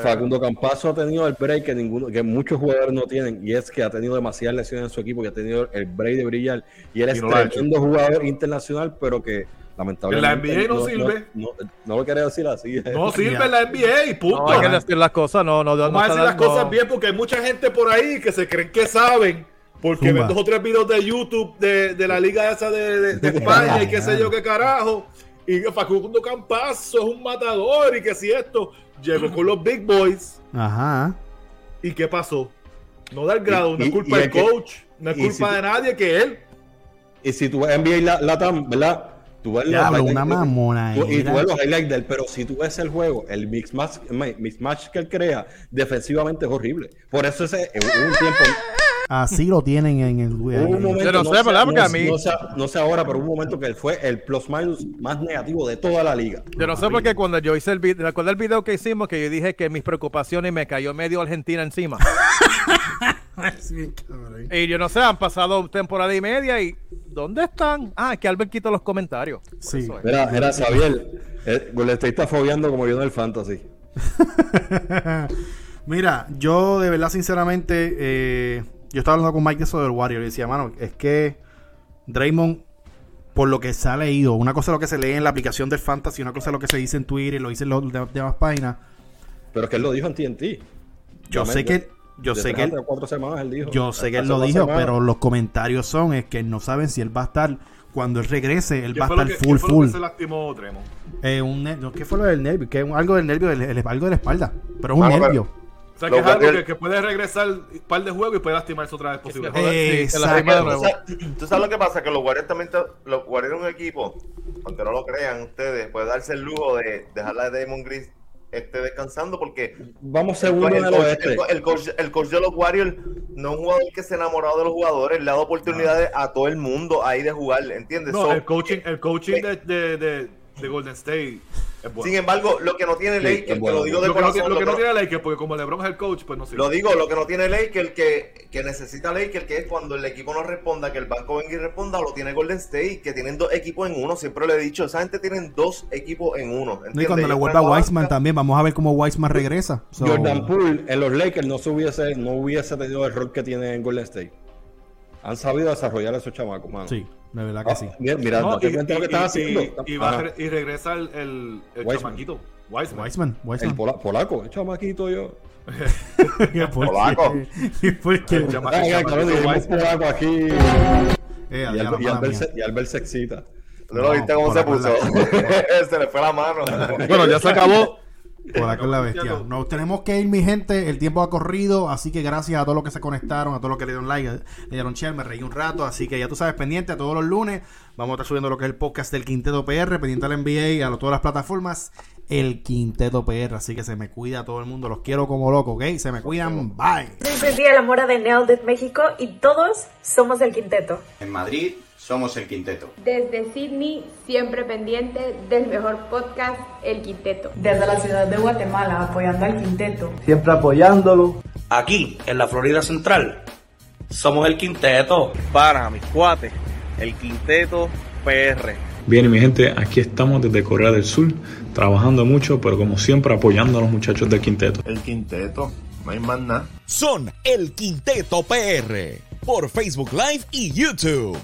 E: Facundo, Campazo ha tenido el break que ninguno, que muchos jugadores no tienen, y es que ha tenido demasiadas lesiones en su equipo, que ha tenido el break de brillar, y él es tremendo jugador internacional, pero que lamentablemente.
F: En la NBA no, sirve.
E: No, lo quería decir así.
F: No [LAUGHS] sirve en la NBA, punto. No
D: hay que decir las cosas, no, no,
F: Vamos a decir las cosas bien, porque hay mucha gente por ahí que se creen que saben. Porque ven dos o tres videos de YouTube de, de la liga esa de, de España y qué sé yo qué carajo y Facundo Campazo es un matador y que si esto llegó con los big boys.
A: Ajá.
F: ¿Y qué pasó? No da el grado, no es culpa del coach, no es culpa de nadie que él.
E: Y si tú ves NBA la, la TAM, ¿verdad? Tú ves
A: los una mamona
E: y tú ves los highlights de él, pero si tú ves el juego, el mix match, mix match que él crea, defensivamente es horrible. Por eso ese un tiempo
A: Así lo tienen en el
E: Yo no, sé, ¿verdad? Porque a mí. No sé, ahora, pero un momento que él fue el plus minus más negativo de toda la liga.
D: Yo no sé porque cuando yo hice el video, ¿recuerda el video que hicimos que yo dije que mis preocupaciones me cayó medio Argentina encima? [LAUGHS] y yo no sé, han pasado temporada y media y ¿dónde están? Ah, que Albert quitó los comentarios.
E: Sí. Era, era Xavier. Eh, le está fobiando como yo en el fantasy. [LAUGHS]
A: Mira, yo de verdad, sinceramente, eh, yo estaba hablando con Mike de eso del Warrior y decía, mano, es que Draymond, por lo que se ha leído, una cosa es lo que se lee en la aplicación del Fantasy, una cosa es lo que se dice en Twitter y lo dicen las demás páginas.
E: Pero es que él lo dijo en TNT.
A: Yo sé que yo sé que él,
E: cuatro semanas él dijo.
A: Yo sé que él lo dijo, pero los comentarios son es que no saben si él va a estar cuando él regrese, él va a estar full full.
F: se lastimó Draymond?
A: Eh, un, ¿Qué fue lo del nervio? Que algo del nervio, algo de la espalda, pero es un nervio
F: sea, que es algo que, puede regresar un par de juegos y puede lastimarse otra vez posible.
C: Tú sabes lo que pasa, que los Warriors también, los Warriors un equipo, aunque no lo crean ustedes, puede darse el lujo de dejar la de Damon Green esté descansando porque
E: vamos segundo en el.
C: El, coach, el coach de los Warriors no es un jugador que se ha enamorado de los jugadores, le ha dado oportunidades a todo el mundo ahí de jugar, ¿entiendes?
F: No, el coaching, el coaching de, de, de Golden State
C: sin embargo, lo que no tiene ley, que lo digo de
F: lo corazón. Que no, lo que no tiene Laker, porque como LeBron es el coach, pues no sirve.
C: Lo digo, lo que no tiene ley, que el que, que necesita ley, que el que es cuando el equipo no responda, que el banco venga y responda, lo tiene Golden State, que tienen dos equipos en uno. Siempre le he dicho, esa gente tienen dos equipos en uno.
A: y cuando le vuelva a Wiseman también, vamos a ver cómo Wiseman regresa.
E: Jordan Poole en los Lakers no, se hubiese, no hubiese tenido el rol que tiene en Golden State. Han sabido desarrollar a esos chamacos, mano.
A: Sí. De verdad que ah, sí.
E: Mira, mira no, y, y, que estaba haciendo.
F: Y, va y, regresa el, el, el chamaquito. Wiseman.
A: Wiseman.
E: Wiseman. El pola, polaco, el chamaquito yo. [LAUGHS]
C: polaco.
E: Porque el chamaquito. polaco aquí. Eh, y, al, y, Albert y Albert se excita.
C: ¿No lo viste cómo se puso? [LAUGHS] se le fue la mano.
F: bueno, ya se acabó.
A: Por la bestia. Nos tenemos que ir, mi gente. El tiempo ha corrido. Así que gracias a todos los que se conectaron, a todos los que le dieron like, le dieron share. Me reí un rato. Así que ya tú sabes, pendiente a todos los lunes. Vamos a estar subiendo lo que es el podcast del Quinteto PR. Pendiente al NBA, a todas las plataformas. El Quinteto PR. Así que se me cuida todo el mundo. Los quiero como loco, ¿ok? Se me cuidan. Bye.
H: Soy día la mora de Nailed México. Y todos somos el Quinteto.
I: En Madrid somos el Quinteto.
J: Desde Sydney, siempre pendiente del mejor podcast, El Quinteto.
K: Desde la ciudad de Guatemala, apoyando al Quinteto.
L: Siempre apoyándolo.
M: Aquí, en la Florida Central, somos el Quinteto.
N: Para mis cuates, el Quinteto PR.
O: Bien, mi gente, aquí estamos desde Corea del Sur, trabajando mucho, pero como siempre apoyando a los muchachos del Quinteto.
P: El Quinteto, no hay más nada.
Q: Son el Quinteto PR por Facebook Live y YouTube.